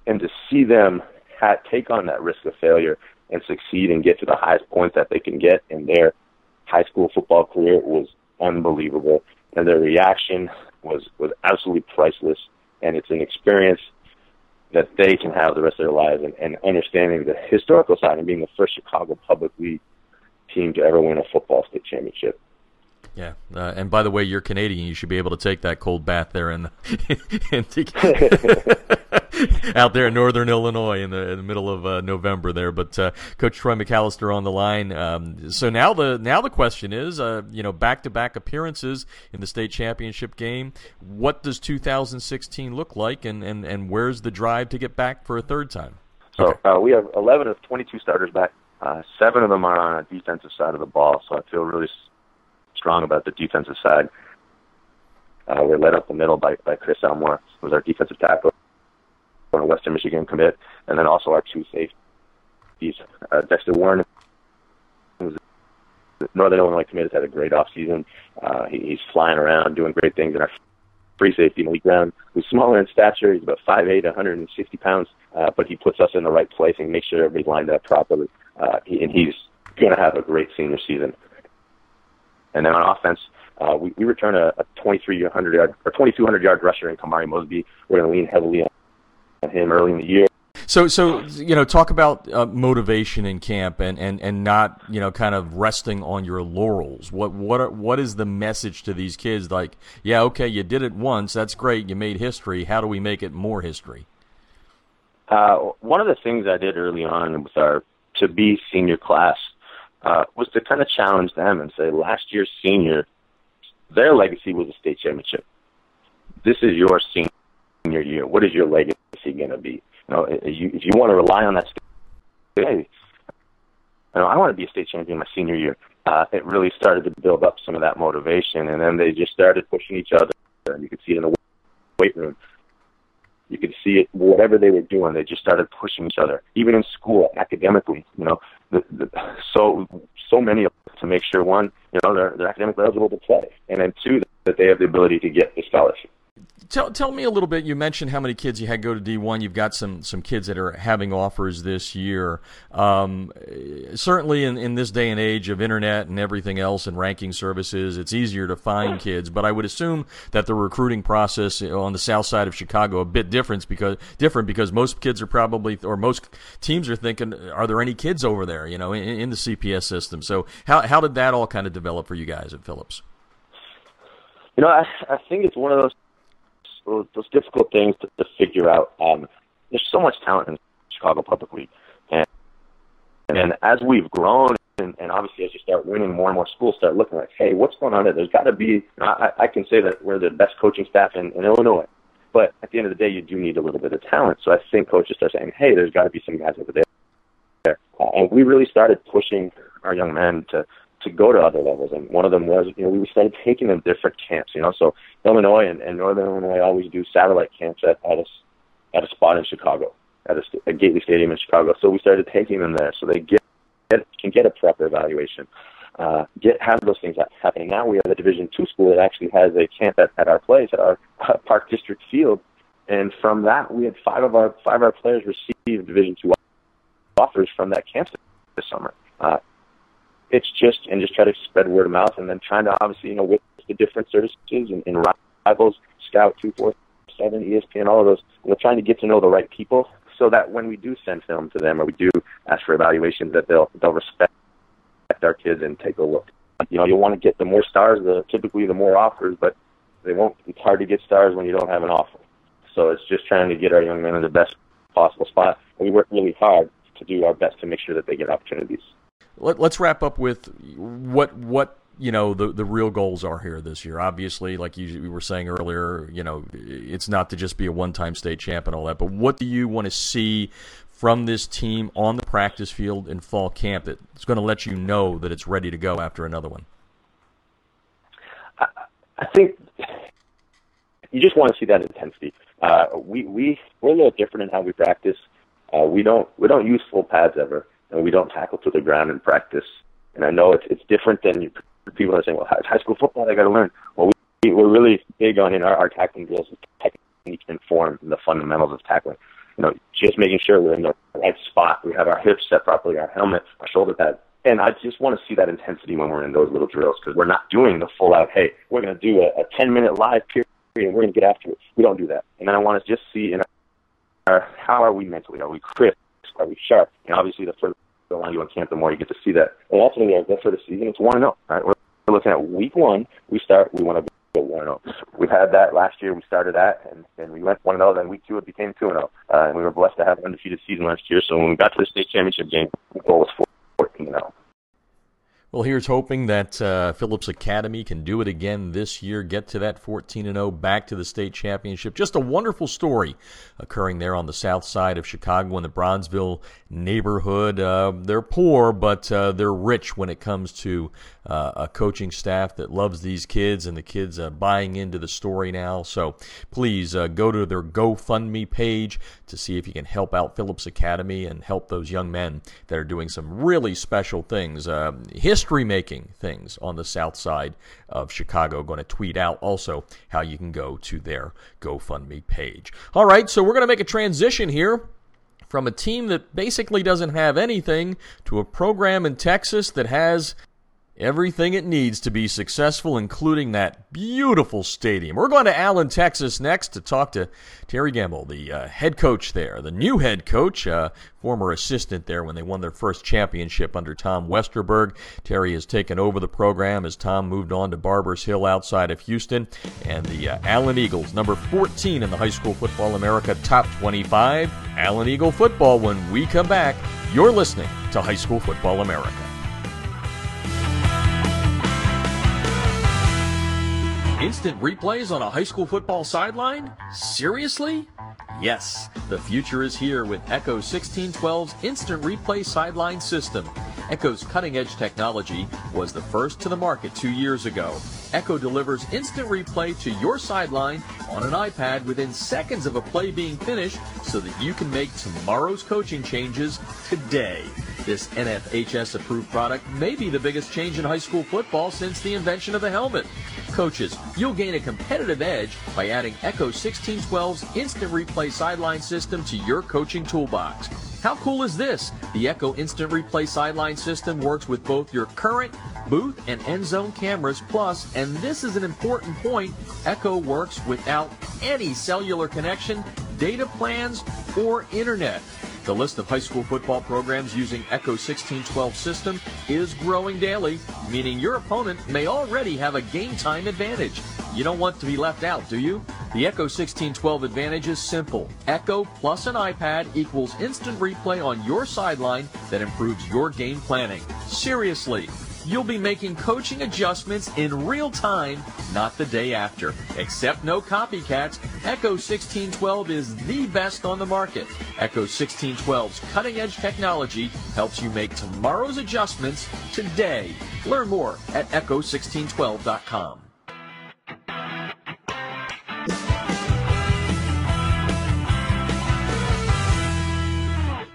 and to see them ha- take on that risk of failure and succeed and get to the highest points that they can get in their high school football career was unbelievable. And their reaction was, was absolutely priceless. And it's an experience that they can have the rest of their lives and, and understanding the historical side and being the first Chicago public league team to ever win a football state championship. Yeah, uh, and by the way, you're Canadian. You should be able to take that cold bath there in, in out there in northern Illinois in the, in the middle of uh, November there. But uh, Coach Troy McAllister on the line. Um, so now the now the question is, uh, you know, back to back appearances in the state championship game. What does 2016 look like, and, and, and where's the drive to get back for a third time? So okay. Uh, we have 11 of 22 starters back. Uh, seven of them are on a defensive side of the ball, so I feel really strong about the defensive side. Uh, we're led up the middle by, by Chris Elmore, who's our defensive tackle, from a Western Michigan commit, and then also our two safeties, uh, Dexter Warren, who's Northern Illinois commit, has had a great off season. Uh, he, he's flying around, doing great things, and our free safety Malik Brown, who's smaller in stature. He's about 5'8", 160 pounds, uh, but he puts us in the right place and makes sure everybody's lined up properly. Uh, he, and he's going to have a great senior season. And then on offense, uh, we, we return a, a 2,300 yard or 2,200 yard rusher in Kamari Mosby. We're going to lean heavily on him early in the year. So, so you know, talk about uh, motivation in camp and, and, and not you know kind of resting on your laurels. What what are, what is the message to these kids? Like, yeah, okay, you did it once, that's great, you made history. How do we make it more history? Uh, one of the things I did early on with our to be senior class uh, was to kind of challenge them and say, last year's senior, their legacy was a state championship. This is your senior year. What is your legacy going to be? You know, if you, if you want to rely on that, hey, you know, I want to be a state champion my senior year. Uh, it really started to build up some of that motivation, and then they just started pushing each other. And you could see it in the weight room. You could see it, whatever they were doing, they just started pushing each other. Even in school, academically, you know, the, the, so so many of to make sure one, you know, they're, they're academically eligible to play, and then two, that they have the ability to get the scholarship. Tell, tell me a little bit. You mentioned how many kids you had go to D1. You've got some, some kids that are having offers this year. Um, certainly, in, in this day and age of internet and everything else and ranking services, it's easier to find kids. But I would assume that the recruiting process on the south side of Chicago a bit different because different because most kids are probably or most teams are thinking, are there any kids over there? You know, in, in the CPS system. So how how did that all kind of develop for you guys at Phillips? You know, I, I think it's one of those those, those difficult things to, to figure out. Um, there's so much talent in Chicago Public League, and and as we've grown, and, and obviously as you start winning, more and more schools start looking like, hey, what's going on there? There's got to be. I, I can say that we're the best coaching staff in, in Illinois, But at the end of the day, you do need a little bit of talent. So I think coaches start saying, hey, there's got to be some guys over there. And we really started pushing our young men to to go to other levels. And one of them was, you know, we started taking them different camps. You know, so Illinois and, and Northern Illinois always do satellite camps at at a, at a spot in Chicago, at a, a Gately Stadium in Chicago. So we started taking them there, so they get, get can get a proper evaluation uh, get have those things happening. Now we have a Division two school that actually has a camp at, at our place at our Park District Field, and from that we had five of our five of our players receive Division two offers from that camp this summer. Uh, it's just and just try to spread word of mouth, and then trying to obviously you know with the different services and, and rivals, Scout two four seven, ESPN, all of those, you know, trying to get to know the right people so that when we do send film to them or we do ask for evaluations, that they'll they'll respect our kids and take a look. You know, you'll want to get the more stars, the typically the more offers, but they won't. It's hard to get stars when you don't have an offer. So it's just trying to get our young men in the best possible spot. And we work really hard to do our best to make sure that they get opportunities. Let, us wrap up with what what you know the the real goals are here this year. Obviously, like you, were saying earlier, you know it's not to just be a one time state champ and all that. But what do you want to see from this team on the practice field in fall camp that's going to let you know that it's ready to go after another one? I, I think you just want to see that intensity. Uh, we we we're a little different in how we practice. Uh, we don't we don't use full pads ever, and we don't tackle to the ground in practice. And I know it's it's different than you, people are saying. Well, it's high school football, I got to learn. Well, we, we're really big on in our, our tackling drills, technique and form, the fundamentals of tackling you know, just making sure we're in the right spot. We have our hips set properly, our helmet, our shoulder pads. And I just want to see that intensity when we're in those little drills because we're not doing the full out, hey, we're going to do a, a 10 minute live period and we're going to get after it. We don't do that. And then I want to just see in our, how are we mentally? Are we crisp? Are we sharp? And obviously, the further along you in camp, the more you get to see that. And ultimately, our goal for the season is 1 0. Right? We're looking at week one. We start, we want to go 1 0. We've had that last year. We started that, and, and we went 1 0. Then week two, it became 2 0. Uh, and we were blessed to have an undefeated season last year. So when we got to the state championship game, the goal was 14 0. Well, here's hoping that uh, Phillips Academy can do it again this year, get to that 14 0, back to the state championship. Just a wonderful story occurring there on the south side of Chicago in the Bronzeville neighborhood. Uh, they're poor, but uh, they're rich when it comes to uh, a coaching staff that loves these kids, and the kids uh, buying into the story now. So please uh, go to their GoFundMe page to see if you can help out Phillips Academy and help those young men that are doing some really special things. history history making things on the south side of Chicago. Going to tweet out also how you can go to their GoFundMe page. All right, so we're going to make a transition here from a team that basically doesn't have anything to a program in Texas that has everything it needs to be successful, including that beautiful stadium. We're going to Allen, Texas next to talk to Terry Gambill, the uh, head coach there, the new head coach, uh, former assistant there when they won their first championship under Tom Westerberg. Terry has taken over the program as Tom moved on to Barbers Hill outside of Houston. And the uh, Allen Eagles, number 14 in the High School Football America Top 25. Allen Eagle football when we come back. You're listening to High School Football America. Instant replays on a high school football sideline? Seriously? Yes, the future is here with Echo 1612's Instant Replay Sideline System. Echo's cutting edge technology was the first to the market two years ago. Echo delivers instant replay to your sideline on an iPad within seconds of a play being finished so that you can make tomorrow's coaching changes today. This NFHS approved product may be the biggest change in high school football since the invention of the helmet. Coaches, you'll gain a competitive edge by adding Echo 1612's instant replay sideline system to your coaching toolbox. How cool is this? The Echo Instant Replay Sideline System works with both your current booth and end zone cameras, plus, and this is an important point, Echo works without any cellular connection, data plans, or internet. The list of high school football programs using Echo 1612 system is growing daily, meaning your opponent may already have a game time advantage. You don't want to be left out, do you? The Echo 1612 advantage is simple. Echo plus an iPad equals instant replay on your sideline that improves your game planning. Seriously, you'll be making coaching adjustments in real time, not the day after. Except no copycats, Echo 1612 is the best on the market. Echo 1612's cutting edge technology helps you make tomorrow's adjustments today. Learn more at echo1612.com.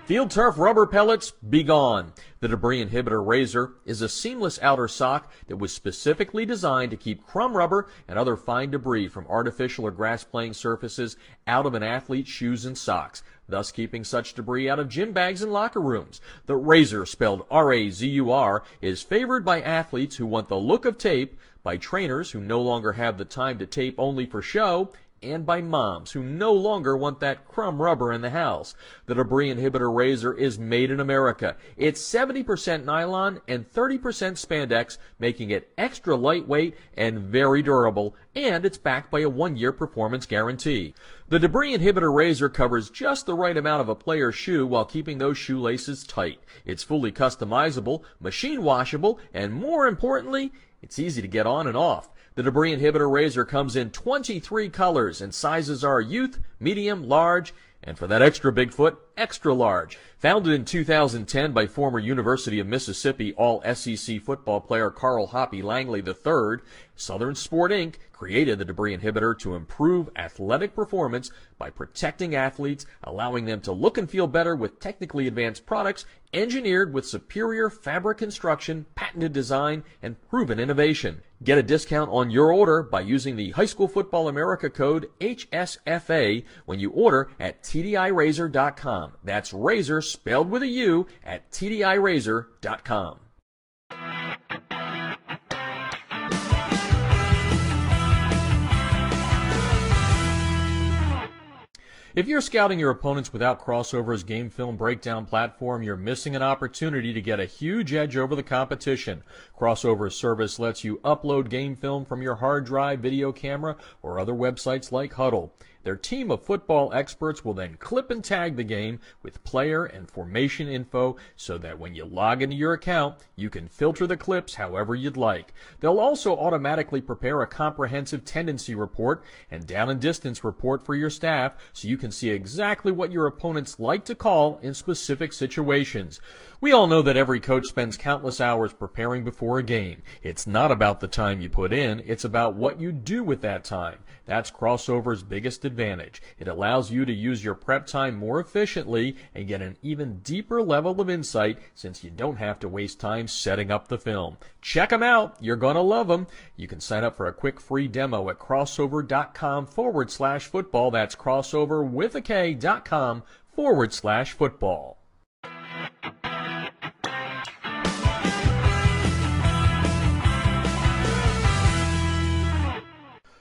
Field turf rubber pellets, be gone. The debris inhibitor Razur is a seamless outer sock that was specifically designed to keep crumb rubber and other fine debris from artificial or grass playing surfaces out of an athlete's shoes and socks, thus keeping such debris out of gym bags and locker rooms. The Razur, spelled R-A-Z-U-R, is favored by athletes who want the look of tape, by trainers who no longer have the time to tape only for show, and by moms who no longer want that crumb rubber in the house. The debris inhibitor Razur is made in America. It's 70% nylon and 30% spandex, making it extra lightweight and very durable, and it's backed by a one-year performance guarantee. The debris inhibitor Razur covers just the right amount of a player's shoe while keeping those shoelaces tight. It's fully customizable, machine washable, and more importantly, it's easy to get on and off. The debris inhibitor Razur comes in 23 colors and sizes are youth, medium, large, and for that extra big foot, extra large. Founded in 2010 by former University of Mississippi All SEC football player Carl Hoppy Langley III, Southern Sport Inc. created the debris inhibitor to improve athletic performance by protecting athletes, allowing them to look and feel better with technically advanced products engineered with superior fabric construction, patented design, and proven innovation. Get a discount on your order by using the High School Football America code HSFA when you order at TDIRazur.com. That's razor spelled with a U at TDIRazur.com. If you're scouting your opponents without Krossover's game film breakdown platform, you're missing an opportunity to get a huge edge over the competition. Krossover's service lets you upload game film from your hard drive, video camera, or other websites like Hudl. Their team of football experts will then clip and tag the game with player and formation info so that when you log into your account, you can filter the clips however you'd like. They'll also automatically prepare a comprehensive tendency report and down and distance report for your staff so you can see exactly what your opponents like to call in specific situations. We all know that every coach spends countless hours preparing before a game. It's not about the time you put in, it's about what you do with that time. That's Krossover's biggest advantage. It allows you to use your prep time more efficiently and get an even deeper level of insight since you don't have to waste time setting up the film. Check them out. You're going to love them. You can sign up for a quick free demo at krossover.com forward slash football. That's krossover with a K dot com forward slash football.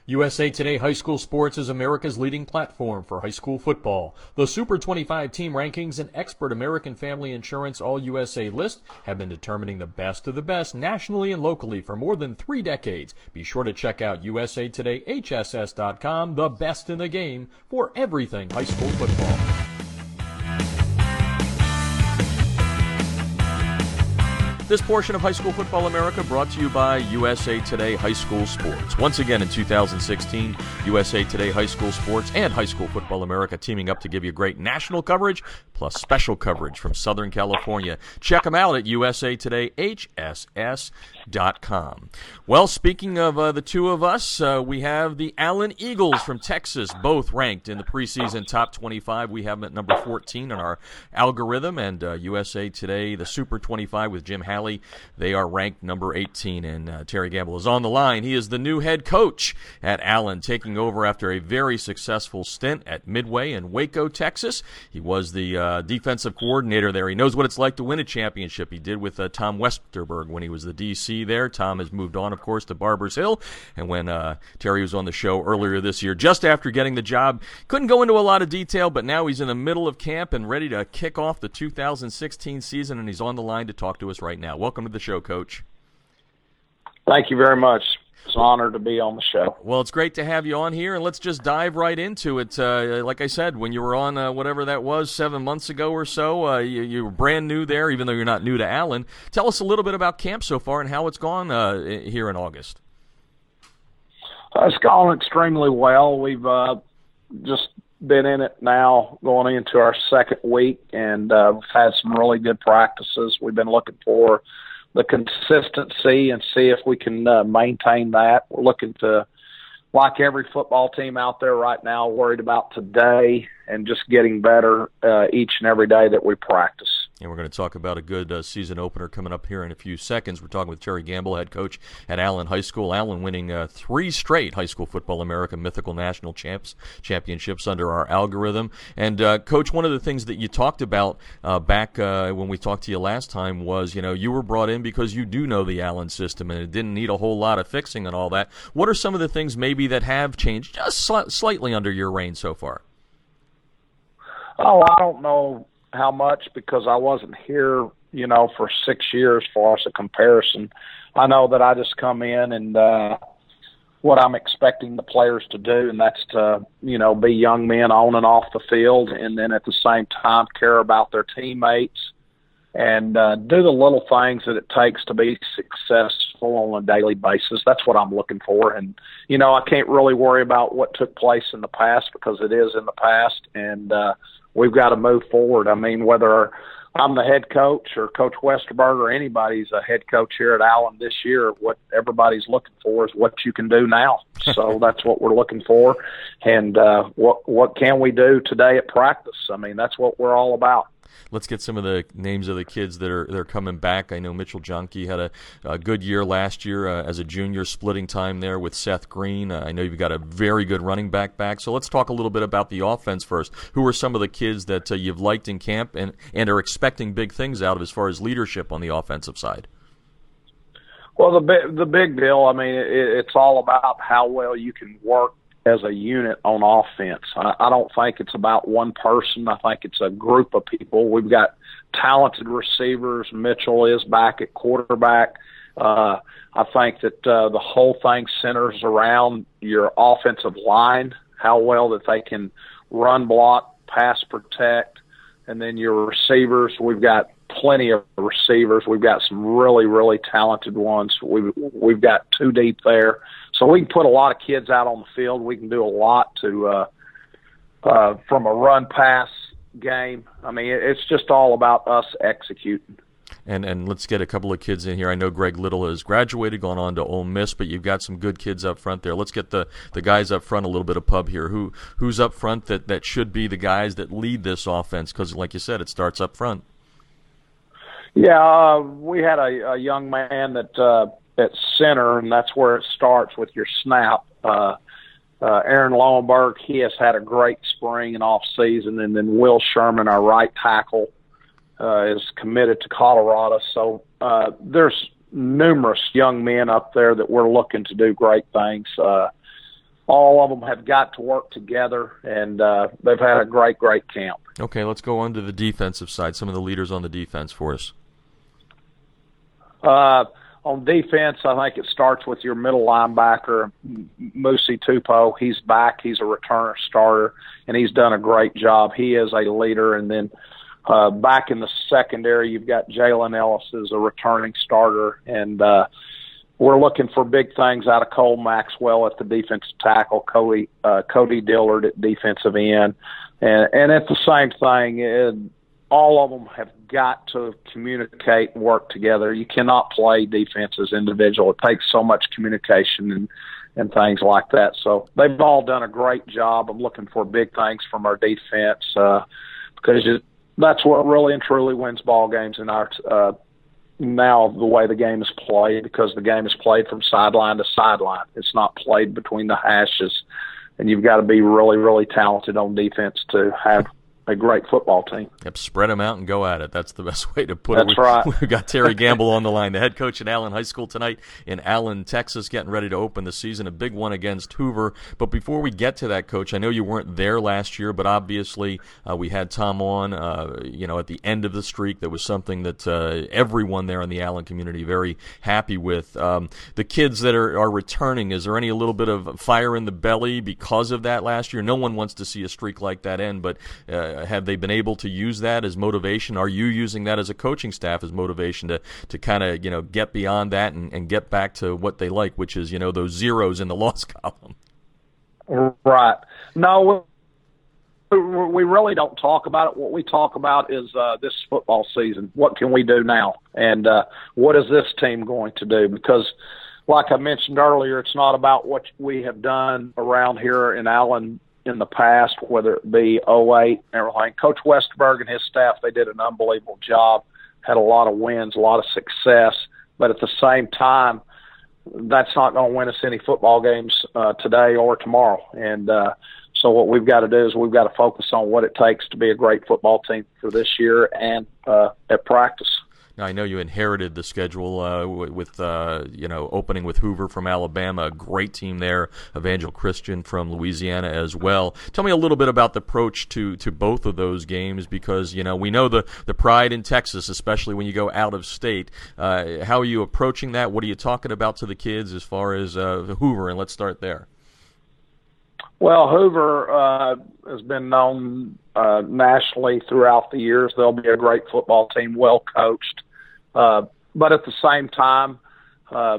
USA Today High School Sports is America's leading platform for high school football. The Super 25 team rankings and expert American Family Insurance All USA list have been determining the best of the best nationally and locally for more than three decades. Be sure to check out USA Today HSS.com, the best in the game for everything high school football. This portion of High School Football America brought to you by USA Today High School Sports. Once again in 2016, USA Today High School Sports and High School Football America teaming up to give you great national coverage plus special coverage from Southern California. Check them out at usatodayhss.com. Well, speaking of uh, the two of us, uh, we have the Allen Eagles from Texas, both ranked in the preseason top 25. We have them at number 14 in our algorithm, and uh, USA Today, the Super 25 with Jim Halley, they are ranked number 18. And uh, Terry Gambill is on the line. He is the new head coach at Allen, taking over after a very successful stint at Midway in Waco, Texas. He was the uh, defensive coordinator there. He knows what it's like to win a championship. He did with uh, Tom Westerberg when he was the DC there. Tom has moved on, of course, to Barbers Hill. And when uh, Terry was on the show earlier this year, just after getting the job, couldn't go into a lot of detail, but now he's in the middle of camp and ready to kick off the 2016 season, and he's on the line to talk to us right now. Welcome to the show, Coach. Thank you very much. An honor to be on the show. Well, it's great to have you on here, and let's just dive right into it. Uh, like I said, when you were on uh, whatever that was seven months ago or so, uh, you, you, were brand new there, even though you're not new to Allen. Tell us a little bit about camp so far and how it's gone uh, here in August. Uh, it's gone extremely well. We've uh, just been in it now, going into our second week, and uh, we've had some really good practices. We've been looking for the consistency and see if we can uh, maintain that. We're looking to, like every football team out there right now, worried about today and just getting better uh, each and every day that we practice. And we're going to talk about a good uh, season opener coming up here in a few seconds. We're talking with Terry Gambill, head coach at Allen High School. Allen winning uh, three straight High School Football America Mythical National Champs championships under our algorithm. And uh, coach, one of the things that you talked about uh, back uh, when we talked to you last time was, you know, you were brought in because you do know the Allen system and it didn't need a whole lot of fixing and all that. What are some of the things maybe that have changed just sl- slightly under your reign so far? Oh, I don't know how much because I wasn't here, you know, for six years for us a comparison. I know that I just come in and uh, what I'm expecting the players to do, and that's to, you know, be young men on and off the field, and then at the same time care about their teammates and uh, do the little things that it takes to be successful on a daily basis. That's what I'm looking for. And, you know, I can't really worry about what took place in the past because it is in the past. And, uh, we've got to move forward. I mean, whether I'm the head coach or Coach Westerberg or anybody's a head coach here at Allen this year, what everybody's looking for is what you can do now. So that's what we're looking for, and uh, what what can we do today at practice? I mean, that's what we're all about let's get some of the names of the kids that are they're coming back. I know Mitchell Jonke had a, a good year last year uh, as a junior, splitting time there with Seth Green. Uh, I know you've got a very good running back back. So let's talk a little bit about the offense first. Who are some of the kids that uh, you've liked in camp and and are expecting big things out of as far as leadership on the offensive side? Well, the big, the big deal. I mean, it, it's all about how well you can work as a unit on offense. I, I don't think it's about one person. I think it's a group of people. We've got talented receivers. Mitchell is back at quarterback. Uh, I think that uh, the whole thing centers around your offensive line, how well that they can run block, pass protect, and then your receivers. We've got plenty of receivers. We've got some really, really talented ones. We've we've got two deep there, so we can put a lot of kids out on the field. We can do a lot to uh, uh, from a run pass game. I mean, it's just all about us executing. And and let's get a couple of kids in here. I know Greg Little has graduated, gone on to Ole Miss, but you've got some good kids up front there. Let's get the, the guys up front a little bit of pub here. Who who's up front that, that should be the guys that lead this offense? Because like you said, it starts up front. Yeah, uh, we had a, a young man that uh, at center, and that's where it starts with your snap. Uh, uh, Aaron Lowenberg, he has had a great spring and off season, and then Will Sherman, our right tackle, uh, is committed to Colorado. So uh, there's numerous young men up there that we're looking to do great things. Uh, all of them have got to work together, and uh, they've had a great, great camp. Okay, let's go on to the defensive side. Some of the leaders on the defense for us. Uh, on defense, I think it starts with your middle linebacker, Musi Tupo. He's back. He's a returner starter, and he's done a great job. He is a leader. And then uh, back in the secondary, you've got Jalen Ellis as a returning starter, and uh, we're looking for big things out of Cole Maxwell at the defensive tackle, Cody uh, Cody Dillard at defensive end, and and at the same thing, it, all of them have got to communicate and work together. You cannot play defense as individual. It takes so much communication and and things like that. So they've all done a great job. I'm looking for big things from our defense uh, because it, that's what really and truly wins ball games in our uh, now the way the game is played because the game is played from sideline to sideline. It's not played between the hashes, and you've got to be really really talented on defense to have a great football team. Yep, spread them out and go at it. That's the best way to put That's it. That's right. We've got Terry Gambill on the line, the head coach at Allen High School tonight in Allen, Texas, getting ready to open the season. A big one against Hoover. But before we get to that, coach, I know you weren't there last year, but obviously uh, we had Tom on. Uh, you know, at the end of the streak, that was something that uh, everyone there in the Allen community very happy with. Um, the kids that are, are returning, is there any a little bit of fire in the belly because of that last year? No one wants to see a streak like that end, but uh, have they been able to use that as motivation? Are you using that as a coaching staff as motivation to, to kind of you know get beyond that and, and get back to what they like, which is you know those zeros in the loss column? Right. No, we really don't talk about it. What we talk about is uh, this football season. What can we do now, and uh, what is this team going to do? Because, like I mentioned earlier, it's not about what we have done around here in Allen in the past, whether it be 08 everything. Coach Westerberg and his staff, they did an unbelievable job, had a lot of wins, a lot of success, but at the same time, that's not going to win us any football games uh, today or tomorrow. And uh, so what we've got to do is we've got to focus on what it takes to be a great football team for this year and uh, at practice. I know you inherited the schedule uh, with, uh, you know, opening with Hoover from Alabama, a great team there, Evangel Christian from Louisiana as well. Tell me a little bit about the approach to, to both of those games because, you know, we know the, the pride in Texas, especially when you go out of state. Uh, how are you approaching that? What are you talking about to the kids as far as uh, Hoover? And let's start there. Well, Hoover uh, has been known uh, nationally throughout the years. They'll be a great football team, well coached. Uh, but at the same time, uh,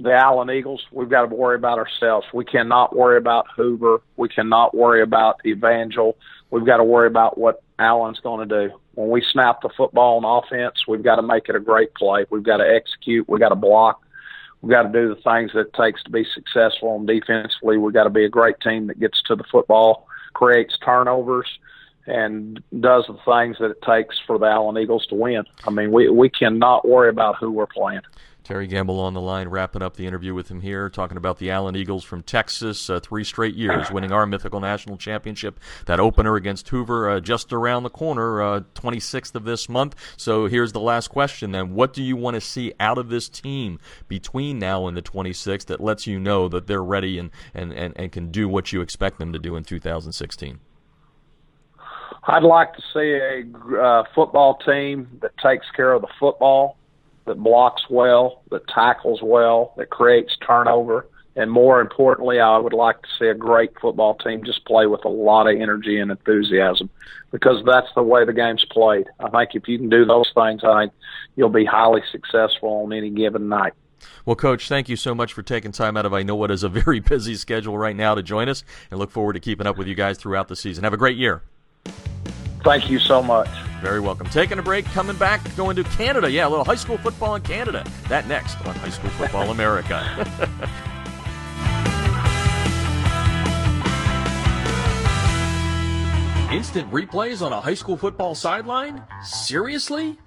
the Allen Eagles, we've got to worry about ourselves. We cannot worry about Hoover. We cannot worry about Evangel. We've got to worry about what Allen's going to do. When we snap the football on offense, we've got to make it a great play. We've got to execute. We've got to block. We've got to do the things that it takes to be successful. And defensively, we've got to be a great team that gets to the football, creates turnovers, and does the things that it takes for the Allen Eagles to win. I mean, we we cannot worry about who we're playing. Terry Gambill on the line, wrapping up the interview with him here, talking about the Allen Eagles from Texas, uh, three straight years, winning our mythical national championship. That opener against Hoover uh, just around the corner, uh, 26th of this month. So here's the last question then. What do you want to see out of this team between now and the 26th that lets you know that they're ready and, and, and, and can do what you expect them to do in 2016? I'd like to see a uh, football team that takes care of the football, that blocks well, that tackles well, that creates turnover, and more importantly, I would like to see a great football team just play with a lot of energy and enthusiasm because that's the way the game's played. I think if you can do those things, I think you'll be highly successful on any given night. Well, Coach, thank you so much for taking time out of I know what is a very busy schedule right now to join us, and look forward to keeping up with you guys throughout the season. Have a great year. Thank you so much. Very welcome. Taking a break, coming back, going to Canada. Yeah, a little high school football in Canada. That next on High School Football America. Instant replays on a high school football sideline? Seriously?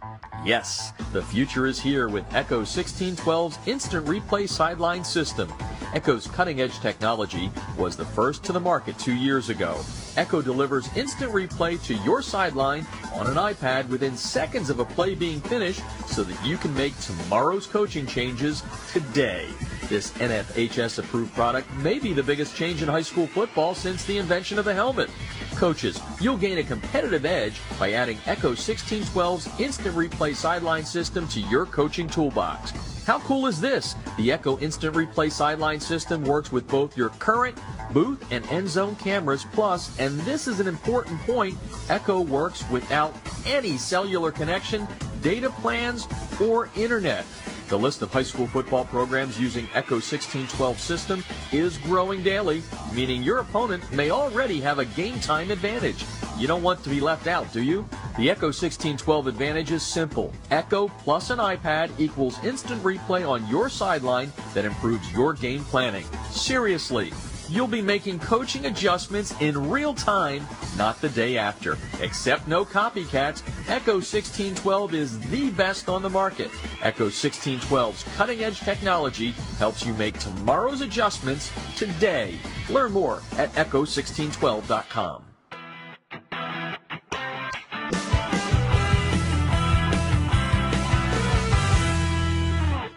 Yes, the future is here with Echo 1612's instant replay sideline system. Echo's cutting edge technology was the first to the market two years ago. Echo delivers instant replay to your sideline on an iPad within seconds of a play being finished so that you can make tomorrow's coaching changes today. This NFHS approved product may be the biggest change in high school football since the invention of the helmet. Coaches, you'll gain a competitive edge by adding Echo 1612's instant replay sideline system to your coaching toolbox. How cool is this? The Echo Instant Replay Sideline System works with both your current booth and end zone cameras plus, and this is an important point, Echo works without any cellular connection, data plans, or internet. The list of high school football programs using Echo 1612 system is growing daily, meaning your opponent may already have a game time advantage. You don't want to be left out, do you? The Echo 1612 advantage is simple. Echo plus an iPad equals instant replay on your sideline that improves your game planning. Seriously, You'll be making coaching adjustments in real time, not the day after. Except no copycats, Echo 1612 is the best on the market. Echo 1612's cutting edge technology helps you make tomorrow's adjustments today. Learn more at echo1612.com.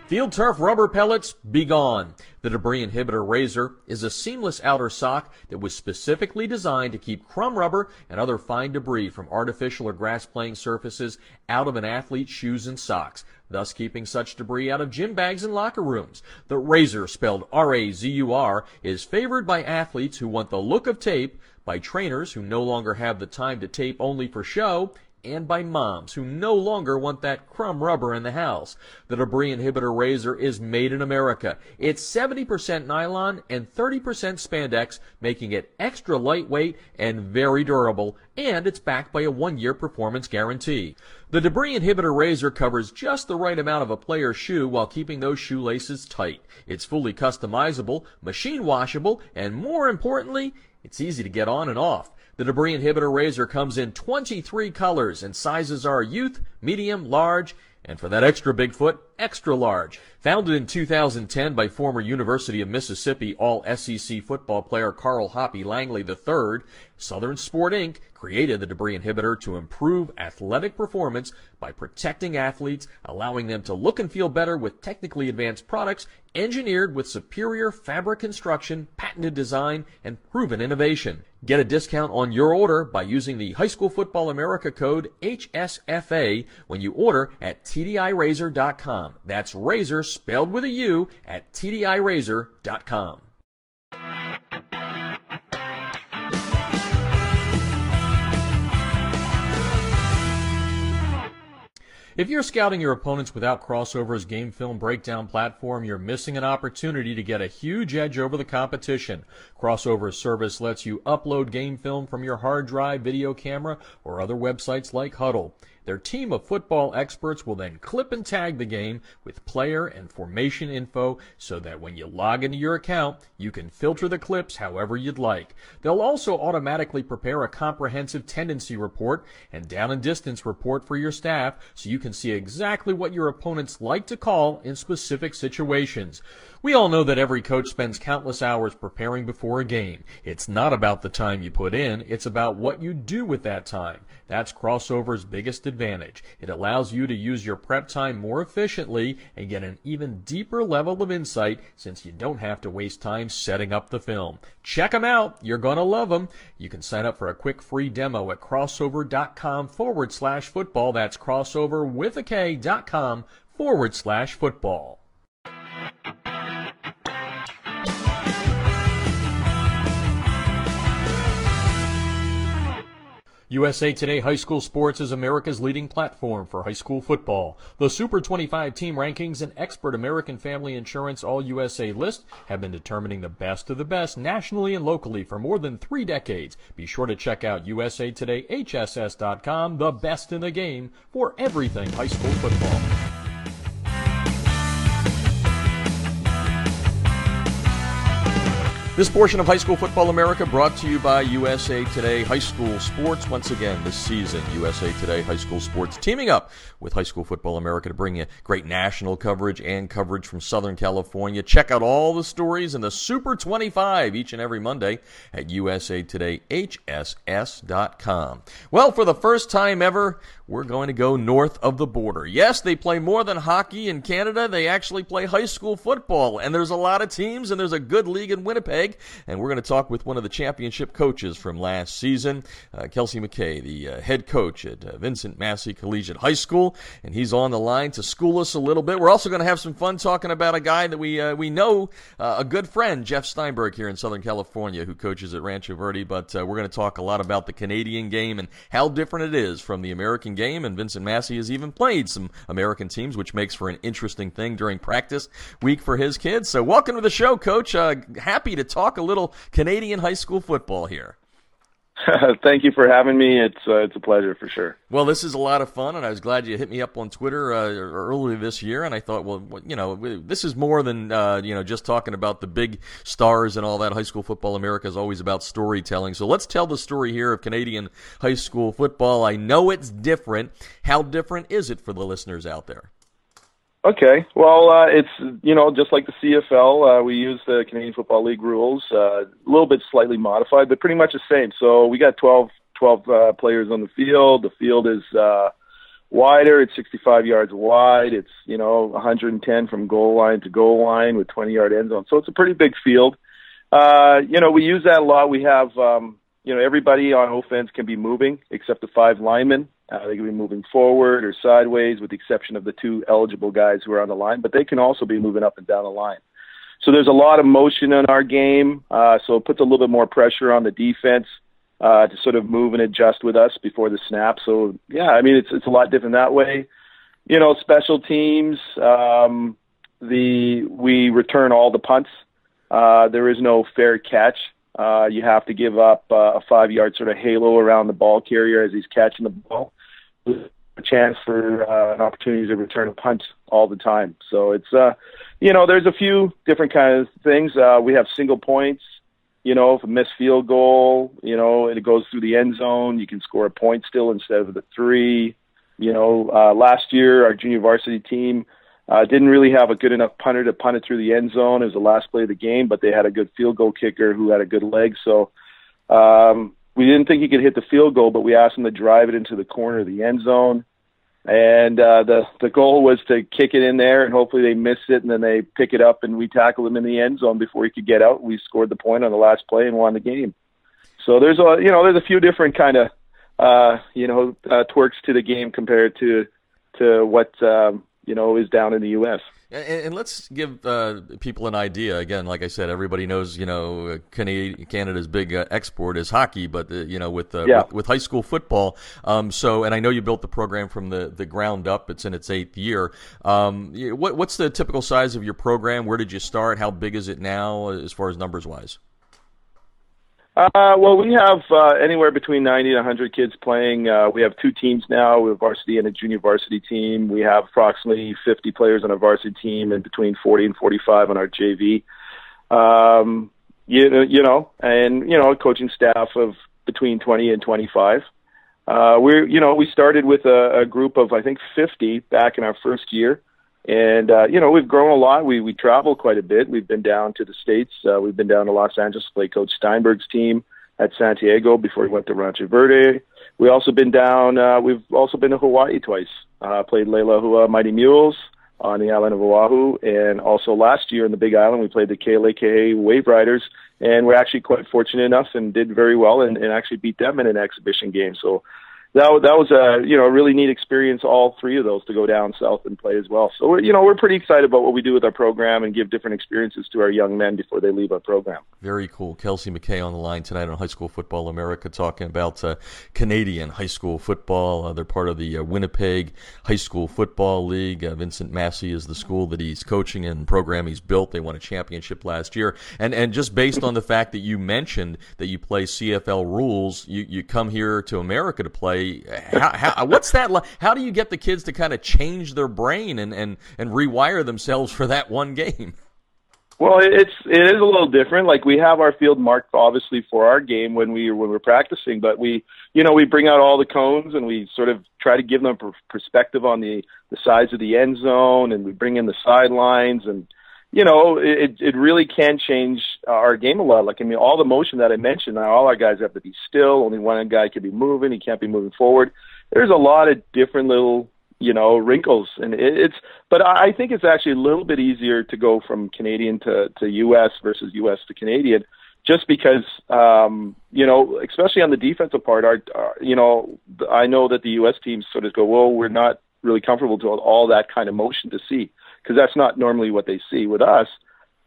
Field turf rubber pellets, be gone. The debris inhibitor Razur is a seamless outer sock that was specifically designed to keep crumb rubber and other fine debris from artificial or grass playing surfaces out of an athlete's shoes and socks, thus keeping such debris out of gym bags and locker rooms. The Razur, spelled R-A-Z-U-R, is favored by athletes who want the look of tape, by trainers who no longer have the time to tape only for show, and by moms who no longer want that crumb rubber in the house. The debris inhibitor Razur is made in America. It's 70% nylon and 30% spandex, making it extra lightweight and very durable, and it's backed by a one-year performance guarantee. The debris inhibitor Razur covers just the right amount of a player's shoe while keeping those shoelaces tight. It's fully customizable, machine washable, and more importantly, it's easy to get on and off. The debris inhibitor Razur comes in 23 colors and sizes are youth, medium, large, and for that extra big foot, extra large. Founded in 2010 by former University of Mississippi All SEC football player Carl Hoppy Langley III, Southern Sport Inc. created the debris inhibitor to improve athletic performance by protecting athletes, allowing them to look and feel better with technically advanced products engineered with superior fabric construction, patented design, and proven innovation. Get a discount on your order by using the High School Football America code HSFA when you order at TDIRazur.com. That's razor spelled with a U at TDIRazur.com. If you're scouting your opponents without Krossover's game film breakdown platform, you're missing an opportunity to get a huge edge over the competition. Krossover's service lets you upload game film from your hard drive, video camera, or other websites like Hudl. Their team of football experts will then clip and tag the game with player and formation info so that when you log into your account, you can filter the clips however you'd like. They'll also automatically prepare a comprehensive tendency report and down and distance report for your staff so you can see exactly what your opponents like to call in specific situations. We all know that every coach spends countless hours preparing before a game. It's not about the time you put in, it's about what you do with that time. That's Krossover's biggest advantage. It allows you to use your prep time more efficiently and get an even deeper level of insight since you don't have to waste time setting up the film. Check them out. You're going to love them. You can sign up for a quick free demo at krossover.com forward slash football. That's krossover with a K dot com forward slash football. USA Today High School Sports is America's leading platform for high school football. The Super 25 team rankings and expert American Family Insurance All USA list have been determining the best of the best nationally and locally for more than three decades. Be sure to check out USA Today HSS.com, the best in the game for everything high school football. This portion of High School Football America brought to you by USA Today High School Sports. Once again, this season, USA Today High School Sports teaming up with High School Football America to bring you great national coverage and coverage from Southern California. Check out all the stories in the Super 25 each and every Monday at usatodayhss.com. Well, for the first time ever, we're going to go north of the border. Yes, they play more than hockey in Canada. They actually play high school football, and there's a lot of teams, and there's a good league in Winnipeg. And we're going to talk with one of the championship coaches from last season, uh, Kelsey McKay, the uh, head coach at uh, Vincent Massey Collegiate High School, and he's on the line to school us a little bit. We're also going to have some fun talking about a guy that we uh, we know, uh, a good friend, Jeff Steinberg here in Southern California, who coaches at Rancho Verde. But uh, we're going to talk a lot about the Canadian game and how different it is from the American game. And Vincent Massey has even played some American teams, which makes for an interesting thing during practice week for his kids. So, welcome to the show, Coach. Happy to talk a little Canadian high school football here. Thank you for having me. It's uh, it's a pleasure for sure. Well, this is a lot of fun, and I was glad you hit me up on Twitter uh, earlier this year. And I thought, well, you know, this is more than uh, you know just talking about the big stars and all that. High school football America is always about storytelling. So let's tell the story here of Canadian high school football. I know it's different. How different is it for the listeners out there? Okay. Well, uh, it's you know just like the CFL, uh, we use the Canadian Football League rules, uh, a little bit slightly modified, but pretty much the same. So we got 12, 12 uh, players on the field. The field is uh, wider. It's 65 yards wide. It's you know 110 from goal line to goal line with 20 yard end zone. So it's a pretty big field. Uh, you know, we use that a lot. We have um, you know everybody on offense can be moving except the five linemen. Uh, they can be moving forward or sideways, with the exception of the two eligible guys who are on the line. But they can also be moving up and down the line. So there's a lot of motion in our game. Uh, so it puts a little bit more pressure on the defense uh, to sort of move and adjust with us before the snap. So yeah, I mean it's it's a lot different that way. You know, special teams. Um, the we return all the punts. Uh, there is no fair catch. Uh, you have to give up uh, a five yard sort of halo around the ball carrier as he's catching the ball. A chance for uh, an opportunity to return a punt all the time. So it's, uh, you know, there's a few different kinds of things. Uh, we have single points. You know, if a missed field goal, you know, and it goes through the end zone, you can score a point still instead of the three. You know, uh, last year our junior varsity team uh, didn't really have a good enough punter to punt it through the end zone. It was the last play of the game, but they had a good field goal kicker who had a good leg. So um, we didn't think he could hit the field goal, but we asked him to drive it into the corner of the end zone. And uh, the the goal was to kick it in there, and hopefully they miss it, and then they pick it up, and we tackle him in the end zone before he could get out. We scored the point on the last play and won the game. So there's a you know there's a few different kind of uh, you know uh, twerks to the game compared to to what um, you know is down in the U.S. And, and let's give uh, people an idea. Again, like I said, everybody knows you know Canada's big uh, export is hockey, but uh, you know with, uh, yeah. with, with high school football. Um, so, and I know you built the program from the, the ground up. It's in its eighth year. Um, what, what's the typical size of your program? Where did you start? How big is it now, as far as numbers wise? Uh, well, we have uh, anywhere between 90 and 100 kids playing. Uh, we have two teams now. We have varsity and a junior varsity team. We have approximately 50 players on our varsity team and between 40 and 45 on our JV. Um, you, know, you know, and, you know, a coaching staff of between 20 and 25. Uh, we're, you know, we started with a, a group of, I think, 50 back in our first year. And uh, you know, we've grown a lot. We we travel quite a bit. We've been down to the states. Uh, we've been down to Los Angeles to play Coach Steinberg's team at Santiago before he went to Rancho Verde. We also been down. Uh, we've also been to Hawaii twice. Uh, played Leilehua Mighty Mules on the island of Oahu, and also last year in the Big Island we played the Kealakehe Wave Riders, and we're actually quite fortunate enough and did very well and, and actually beat them in an exhibition game. So that that was a you know a really neat experience. All three of those to go down south and play as well. So you know we're pretty excited about what we do with our program and give different experiences to our young men before they leave our program. Very cool. Kelsey McKay on the line tonight on High School Football America, talking about uh, Canadian high school football. Uh, they're part of the uh, Winnipeg High School Football League. Uh, Vincent Massey is the school that he's coaching and program he's built. They won a championship last year, and and just based on the fact that you mentioned that you play CFL rules, you you come here to America to play how, how, what's that like? How do you get the kids to kind of change their brain and, and, and rewire themselves for that one game? Well, it's it is a little different. Like we have our field marked obviously for our game when we when we're practicing, but we you know we bring out all the cones and we sort of try to give them perspective on the the size of the end zone, and we bring in the sidelines and you know, it it really can change our game a lot. Like I mean, all the motion that I mentioned, now all our guys have to be still. Only one guy can be moving. He can't be moving forward. There's a lot of different little, you know, wrinkles, and it, it's. But I think it's actually a little bit easier to go from Canadian to to U.S. versus U.S. to Canadian, just because, um, you know, especially on the defensive part, our, our you know, I know that the U.S. teams sort of go, well, we're not really comfortable to all that kind of motion to see because that's not normally what they see with us.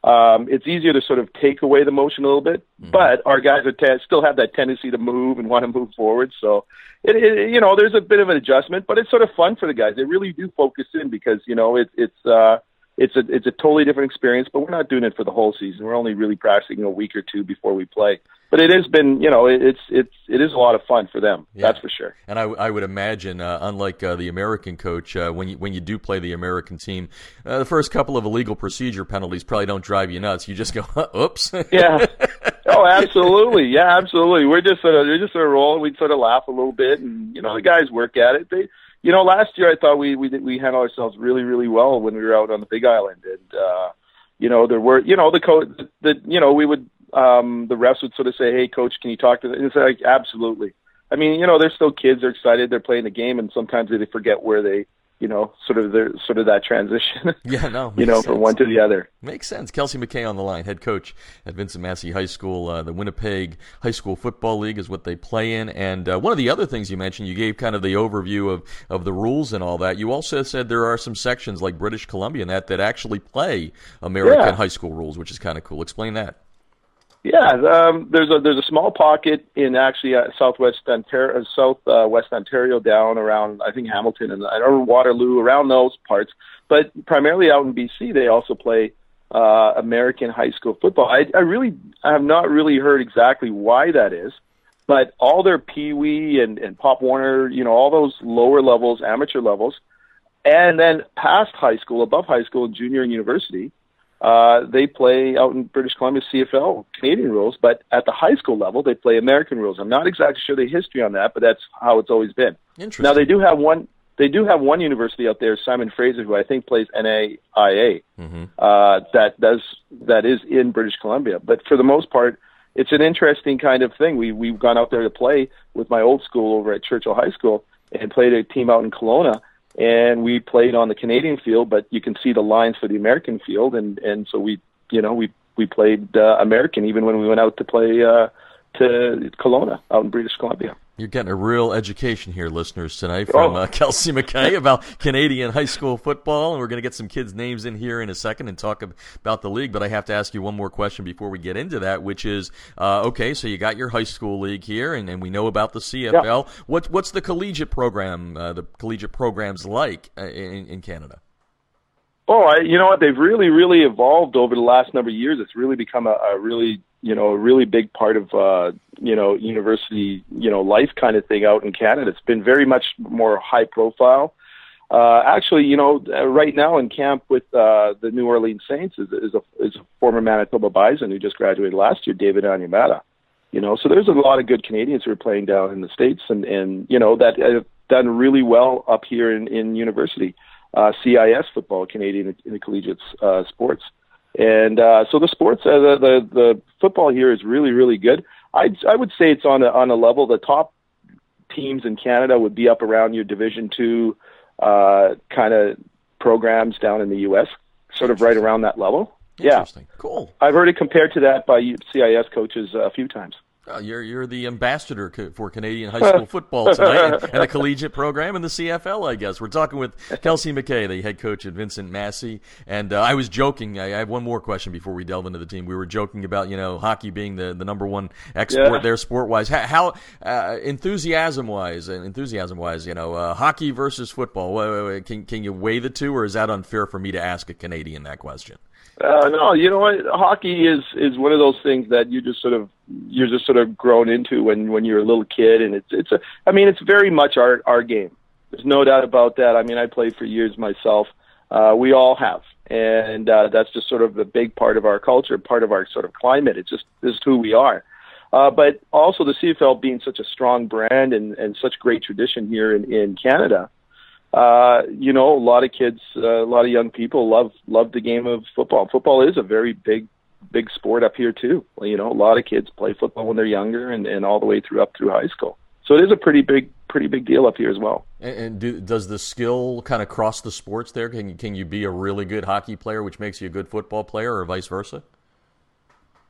Um, it's easier to sort of take away the motion a little bit, mm-hmm. but our guys are te- still have that tendency to move and want to move forward. So, it, it, you know, there's a bit of an adjustment, but it's sort of fun for the guys. They really do focus in because you know it, it's uh, it's a it's a totally different experience. But we're not doing it for the whole season. We're only really practicing a week or two before we play but it has been, you know, it's it's it is a lot of fun for them. Yeah. That's for sure. And I, I would imagine, uh, unlike uh, the American coach, uh, when you when you do play the American team, uh, the first couple of illegal procedure penalties probably don't drive you nuts. You just go, "Oops." yeah. Oh, absolutely. Yeah, absolutely. We're just sort of we're just sort of rolling. We sort of laugh a little bit, and you know, the guys work at it. They, you know, last year I thought we we we handled ourselves really really well when we were out on the Big Island, and uh, you know, there were you know the coach the you know we would um, the refs would sort of say, "Hey, coach, can you talk to?" Them? And it's like, absolutely, I mean, you know, they're still kids. They're excited. They're playing the game, and sometimes they forget where they you know, sort of the sort of that transition. Yeah, no, you know, sense. from one to the other. Makes sense. Kelsey McKay on the line, head coach at Vincent Massey High School. Uh, the Winnipeg High School Football League is what they play in. And uh, one of the other things you mentioned, you gave kind of the overview of, of the rules and all that. You also said there are some sections like British Columbia and that that actually play American Yeah. high school rules, which is kind of cool. Explain that. Yeah, um, there's a there's a small pocket in actually uh, southwest Ontario, uh, south uh, west Ontario, down around I think Hamilton and or Waterloo, around those parts. But primarily out in BC, they also play uh, American high school football. I, I really I have not really heard exactly why that is, but all their Pee Wee and and Pop Warner, you know, all those lower levels, amateur levels, and then past high school, above high school, junior and university. Uh, they play out in British Columbia CFL Canadian rules, but at the high school level they play American rules. I'm not exactly sure the history on that, but that's how it's always been. Interesting. Now they do have one. They do have one university out there, Simon Fraser, who I think plays NAIA. Mm-hmm. Uh, that does that is in British Columbia, but for the most part, it's an interesting kind of thing. We we've gone out there to play with my old school over at Churchill High School and played a team out in Kelowna, and we played on the Canadian field, but you can see the lines for the American field, and and so we you know we we played uh, American even when we went out to play uh, to Kelowna out in British Columbia. You're getting a real education here, listeners, tonight from Oh. uh, Kelsey McKay about Canadian high school football. And we're going to get some kids' names in here in a second and talk ab- about the league. But I have to ask you one more question before we get into that, which is uh, okay, so you got your high school league here, and, and we know about the CFL. What, what's the collegiate program, uh, the collegiate programs like uh, in, in Canada? Oh, I, you know what? They've really, really evolved over the last number of years. It's really become a, a really, you know, a really big part of, uh, you know, university, you know, life kind of thing out in Canada. It's been very much more high profile. Uh, actually, you know, uh, right now in camp with uh, the New Orleans Saints is, is a is a former Manitoba Bison who just graduated last year, David Onyemata. You know, so there's a lot of good Canadians who are playing down in the states, and and you know that have done really well up here in in university uh, CIS football, Canadian Intercollegiate uh, Sports. And uh, so the sports, uh, the, the the football here is really really good. I I would say it's on a on a level. The top teams in Canada would be up around your Division two uh, kind of programs down in the U.S. Sort of right around that level. Yeah, Cool. I've heard it compared to that by CIS coaches a few times. Uh, you're you're the ambassador for Canadian high school football tonight, and, the collegiate program and the CFL. I guess we're talking with Kelsey McKay, the head coach at Vincent Massey. And uh, I was joking. I, I have one more question before we delve into the team. We were joking about you know hockey being the, the number one export Yeah. there, sport wise. How, how uh, enthusiasm wise and enthusiasm wise, you know, uh, hockey versus football. Can can you weigh the two, or is that unfair for me to ask a Canadian that question? Uh, no, you know what? Hockey is is one of those things that you just sort of you're just sort of grown into when when you're a little kid, and it's it's a. I mean, it's very much our our game. There's no doubt about that. I mean, I played for years myself. Uh, we all have, and uh, that's just sort of a big part of our culture, part of our sort of climate. It's just this is who we are. Uh, but also the CFL being such a strong brand and, and such great tradition here in, in Canada, uh, you know, a lot of kids, uh, a lot of young people love love the game of football. Football is a very big big sport up here too. You know, a lot of kids play football when they're younger and, and all the way through up through high school. So it is a pretty big pretty big deal up here as well. And, and do, does the skill kind of cross the sports there? Can you, can you be a really good hockey player, which makes you a good football player, or vice versa?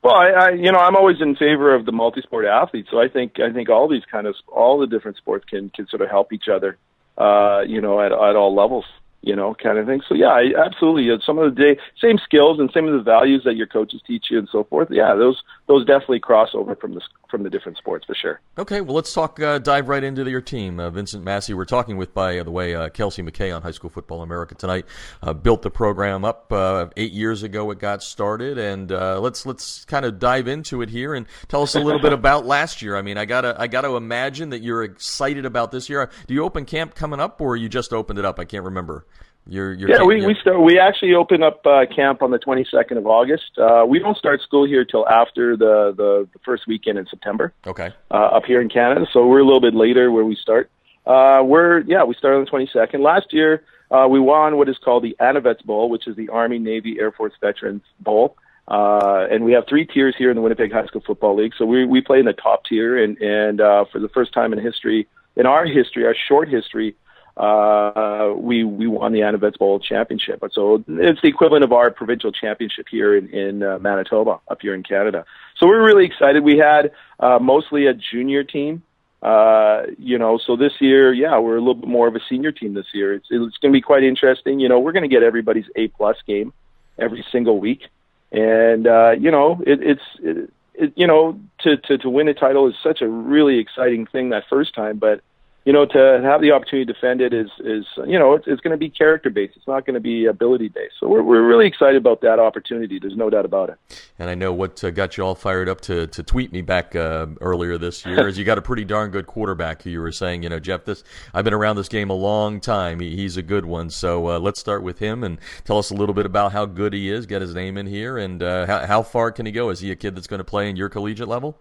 Well, I, I you know I'm always in favor of the multi-sport athlete. So I think I think all these kind of all the different sports can can sort of help each other. Uh, you know, at at all levels. You know, kind of thing. So yeah, I, absolutely. Some of the day, same skills and same of the values that your coaches teach you and so forth. Yeah, those those definitely cross over from the from the different sports for sure. Okay, well, let's talk. Uh, dive right into your team, uh, Vincent Massey. We're talking with, by the way, uh, Kelsey McKay on High School Football America tonight. Uh, built the program up uh, eight years ago. It got started, and uh, let's let's kind of dive into it here and tell us a little bit about last year. I mean, I gotta I gotta imagine that you're excited about this year. Do you open camp coming up, or you just opened it up? I can't remember. You're, you're Yeah, we we start. We actually open up uh, camp on the 22nd of August. Uh, we don't start school here till after the, the the first weekend in September. okay. uh, up here in Canada. So we're a little bit later where we start. Uh, we're yeah, we started on the 22nd. Last year, uh, we won what is called the Anavets Bowl, which is the Army, Navy, Air Force Veterans Bowl. Uh, and we have three tiers here in the Winnipeg High School Football League. So we we play in the top tier, and and uh, for the first time in history, in our history, our short history, uh, we we won the Anavets Bowl championship. So it's the equivalent of our provincial championship here in in uh, Manitoba, up here in Canada. So we're really excited. We had uh, mostly a junior team. Uh, you know, so this year, yeah, we're a little bit more of a senior team this year. It's it's going to be quite interesting. You know, we're going to get everybody's A plus game every single week, and uh, you know, it, it's it, it, you know, to to to win a title is such a really exciting thing that first time, but you know, to have the opportunity to defend it is, is you know, it's, it's going to be character based. It's not going to be ability based. So we're, we're really excited about that opportunity. There's no doubt about it. And I know what uh, got you all fired up to, to tweet me back uh, earlier this year is you got a pretty darn good quarterback who you were saying, you know, Jeff, this I've been around this game a long time. He, he's a good one. So uh, let's start with him and tell us a little bit about how good he is. Get his name in here and uh, how, how far can he go? Is he a kid that's going to play in your collegiate level?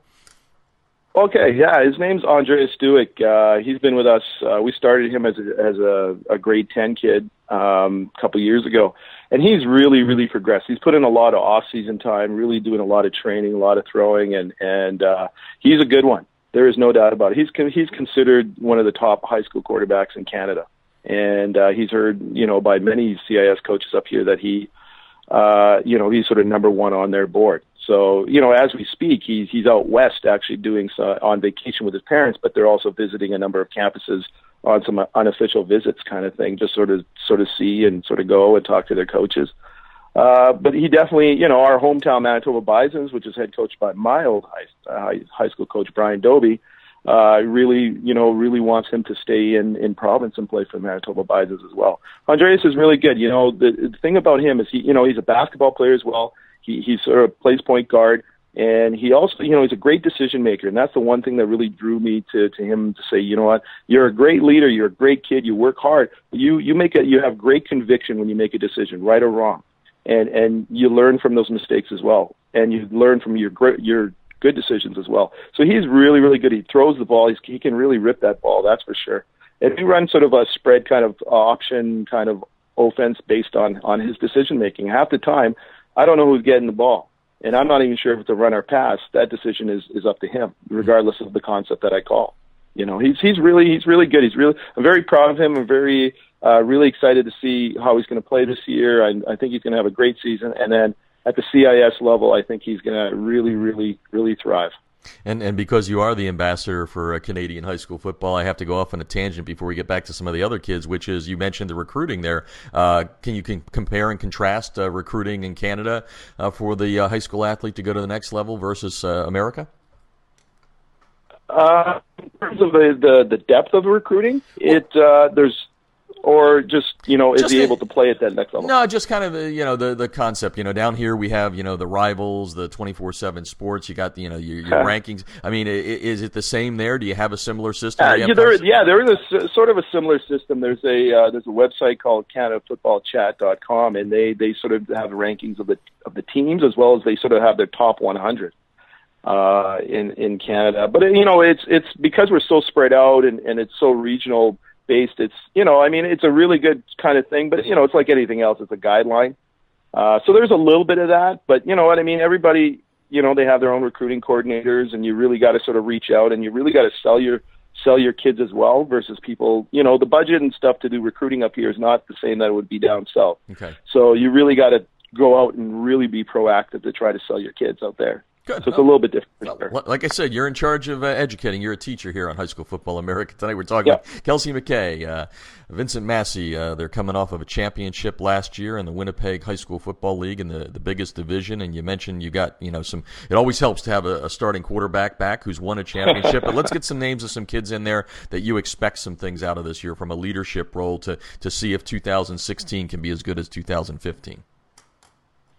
Okay, yeah, his name's Andreas Stuick. Uh, he's been with us. Uh, we started him as a, as a, a grade ten kid um, a couple years ago, and he's really, really progressed. He's put in a lot of off-season time, really doing a lot of training, a lot of throwing, and and uh, he's a good one. There is no doubt about it. He's con- he's considered one of the top high school quarterbacks in Canada, and uh, he's heard you know by many CIS coaches up here that he, uh, you know, he's sort of number one on their board. So, you know, as we speak, he's he's out west actually doing so, on vacation with his parents, but they're also visiting a number of campuses on some unofficial visits, kind of thing, just sort of sort of see and sort of go and talk to their coaches. Uh, but he definitely, you know, our hometown Manitoba Bisons, which is head coached by my old high, uh, high school coach Brian Dobie, uh, really, you know, really wants him to stay in in province and play for Manitoba Bisons as well. Andreas is really good. You know, the, the thing about him is he, you know, he's a basketball player as well. He he sort of plays point guard, and he also you know he's a great decision maker, and that's the one thing that really drew me to to him to say, you know what, you're a great leader, you're a great kid, you work hard, you you make a you have great conviction when you make a decision, right or wrong, and and you learn from those mistakes as well, and you learn from your your good decisions as well. So he's really really good. He throws the ball. He's, he can really rip that ball. That's for sure. And we run sort of a spread kind of uh, option kind of offense based on on his decision making. Half the time, I don't know who's getting the ball. And I'm not even sure if it's a run or pass. That decision is, is up to him, regardless of the concept that I call. You know, he's he's really he's really good. He's really I'm very proud of him. I'm very uh, really excited to see how he's going to play this year. I, I think he's going to have a great season. And then at the CIS level, I think he's going to really, really, really thrive. And and because you are the ambassador for uh, Canadian high school football, I have to go off on a tangent before we get back to some of the other kids. Which is you mentioned the recruiting there. Uh, can you can compare and contrast uh, recruiting in Canada uh, for the uh, high school athlete to go to the next level versus uh, America? in terms of the, the, the depth of the recruiting, it there's or just you know is just he able to play at that next level? No, just kind of the you know the the concept. You know, down here we have you know the rivals, the twenty four seven sports. You got the, you know your, your rankings. I mean, is it the same there? Do you have a similar system? Uh, yeah, there, yeah, there is a sort of a similar system. There's a uh, there's a website called CanadaFootballChat.com, and they they sort of have rankings of the of the teams as well as they sort of have their top 100 uh, in in Canada. But you know, it's it's because we're so spread out and and it's so regional based. It's you know, I mean, it's a really good kind of thing, but you know, it's like anything else. It's a guideline. Uh, so there's a little bit of that, but you know what I mean. Everybody, you know, they have their own recruiting coordinators, and you really got to sort of reach out, and you really got to sell your sell your kids as well. Versus people, you know, the budget and stuff to do recruiting up here is not the same that it would be down south. Okay. So you really got to go out and really be proactive to try to sell your kids out there. Good. So it's a little bit different. Well, like I said, you're in charge of uh, educating. You're a teacher here on High School Football America. Tonight we're talking yeah. with Kelsey McKay, uh, Vincent Massey. Uh, they're coming off of a championship last year in the Winnipeg High School Football League in the, the biggest division. And you mentioned you got you know some. It always helps to have a, a starting quarterback back who's won a championship. but let's get some names of some kids in there that you expect some things out of this year from a leadership role to to see if 2016 can be as good as 2015.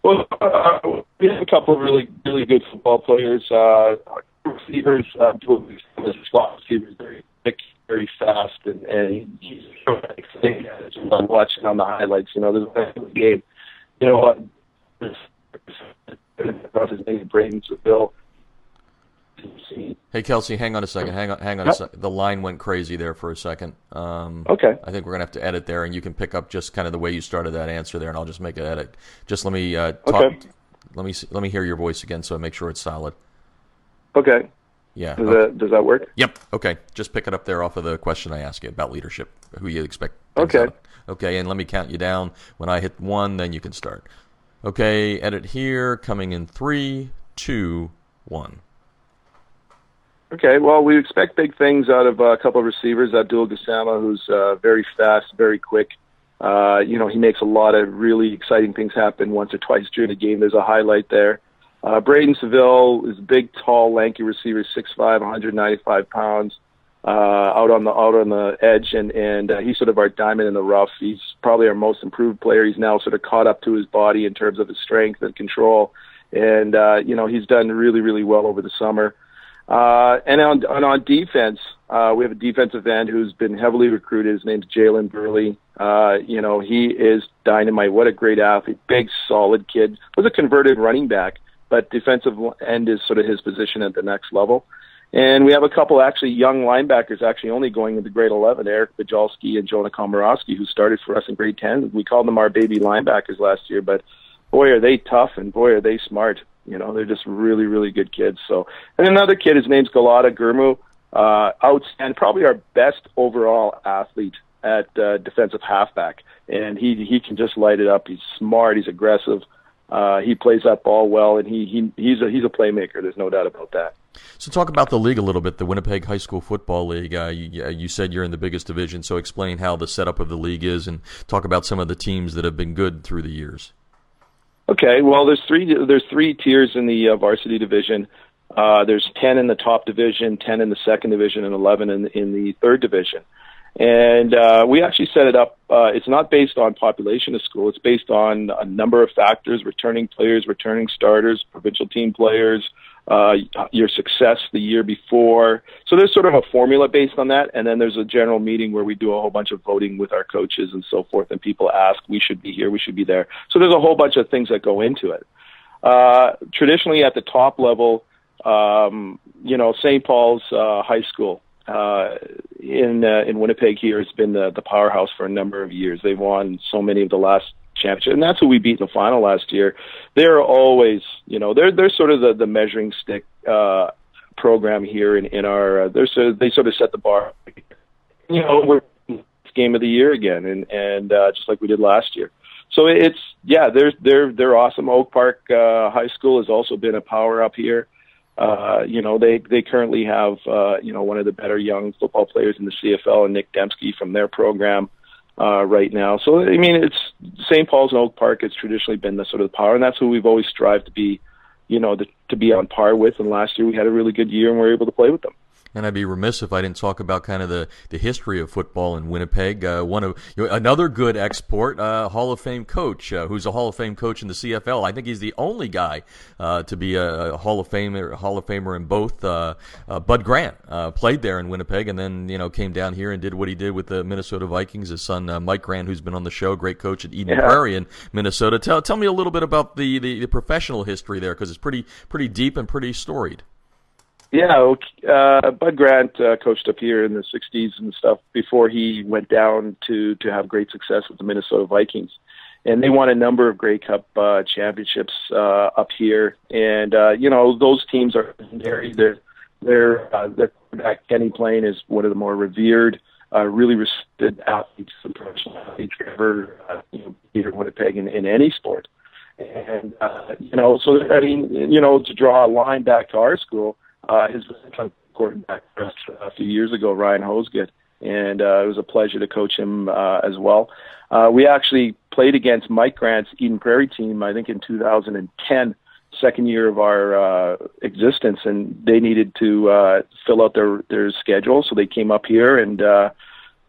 Well, uh, we have a couple of really, really good football players. Uh, receivers, uh, two of the slot receivers, very quick, very fast, and, and he's exciting. I'm watching on the highlights. You know, there's a game. You know what? His name Braden Seville. Hey Kelsey, hang on a second. Hang on, hang on a second. The line went crazy there for a second. Um, okay. I think we're gonna have to edit there, and you can pick up just kind of the way you started that answer there, and I'll just make an edit. Just let me uh, talk. Okay. Let me see, let me hear your voice again, so I make sure it's solid. Okay. Yeah. Does okay. that does that work? Yep. Okay. Just pick it up there off of the question I asked you about leadership. Who you expect? Okay. Okay. And let me count you down. When I hit one, then you can start. Okay. Edit here. Coming in three, two, one. Okay, well, we expect big things out of uh, a couple of receivers. Abdul Gassama, who's uh, very fast, very quick. Uh, you know, he makes a lot of really exciting things happen once or twice during the game. There's a highlight there. Uh, Braden Seville is a big, tall, lanky receiver, 6'5", 195 pounds, uh, out on the out on the edge, and and uh, he's sort of our diamond in the rough. He's probably our most improved player. He's now sort of caught up to his body in terms of his strength and control, and uh, you know he's done really, really well over the summer. Uh, and on, and on defense, uh, we have a defensive end who's been heavily recruited. His name's Jalen Burley. Uh, you know, he is dynamite. What a great athlete. Big, solid kid. Was a converted running back, but defensive end is sort of his position at the next level. And we have a couple actually young linebackers actually only going into grade 11, Eric Bajalski and Jonah Komorowski, who started for us in grade 10. We called them our baby linebackers last year, but boy, are they tough and boy, are they smart. You know, they're just really, really good kids. So, and another kid, his name's Galata Gurmu, uh, outstanding, probably our best overall athlete at uh, defensive halfback, and he he can just light it up. He's smart, he's aggressive, uh, he plays that ball well, and he he he's a he's a playmaker. There's no doubt about that. So, talk about the league a little bit, the Winnipeg High School Football League. Uh, you, you said you're in the biggest division, so explain how the setup of the league is, and talk about some of the teams that have been good through the years. Okay, well, there's three there's three tiers in the uh, varsity division. Uh, there's ten in the top division, ten in the second division, and eleven in in the third division. And uh, we actually set it up. Uh, it's not based on population of school. It's based on a number of factors: returning players, returning starters, provincial team players, uh, your success the year before. So there's sort of a formula based on that, and then there's a general meeting where we do a whole bunch of voting with our coaches and so forth, and people ask, we should be here, we should be there. So there's a whole bunch of things that go into it. Uh, traditionally, at the top level, um, you know, St. Paul's uh, High School uh, in uh, in Winnipeg here has been the, the powerhouse for a number of years. They've won so many of the last championship, and that's who we beat in the final last year. They're always, you know, they're they're sort of the, the measuring stick uh, program here in in our. Uh, they're sort of, they sort of set the bar. You know, we're game of the year again, and and uh, just like we did last year. So it's yeah, they're they're they're awesome. Oak Park uh, High School has also been a power up here. Uh, you know, they they currently have uh, you know one of the better young football players in the CFL, and Nic Demski from their program uh, right now. So I mean, it's St. Paul's and Oak Park. It's traditionally been the sort of the power, and that's who we've always strived to be, you know, the, to be on par with. And last year we had a really good year, and we were able to play with them. And I'd be remiss if I didn't talk about kind of the, the history of football in Winnipeg. Uh, one of you know, another good export, uh, Hall of Fame coach, uh, who's a Hall of Fame coach in the CFL. I think he's the only guy uh, to be a, Hall of Famer, Hall of Famer in both. Uh, uh, Bud Grant played there in Winnipeg, and then you know came down here and did what he did with the Minnesota Vikings. His son Mike Grant, who's been on the show, great coach at Eden yeah. Prairie in Minnesota. Tell tell me a little bit about the, the, the professional history there because it's pretty pretty deep and pretty storied. Yeah, uh, Bud Grant uh, coached up here in the '60s and stuff before he went down to to have great success with the Minnesota Vikings, and they won a number of Grey Cup uh, championships uh, up here. And uh, you know those teams are legendary. Their their uh, their quarterback Kenny Ploen is one of the more revered, uh, really respected athletes, professional athletes ever uh, you know in Winnipeg in, in any sport. And uh, you know, so I mean, you know, to draw a line back to our school uh, his quarterback for a few years ago, Ryan Hosgood, and uh, it was a pleasure to coach him uh, as well. Uh, we actually played against Mike Grant's Eden Prairie team, I think, in 2010, second year of our uh, existence, and they needed to uh, fill out their their schedule, so they came up here, and uh,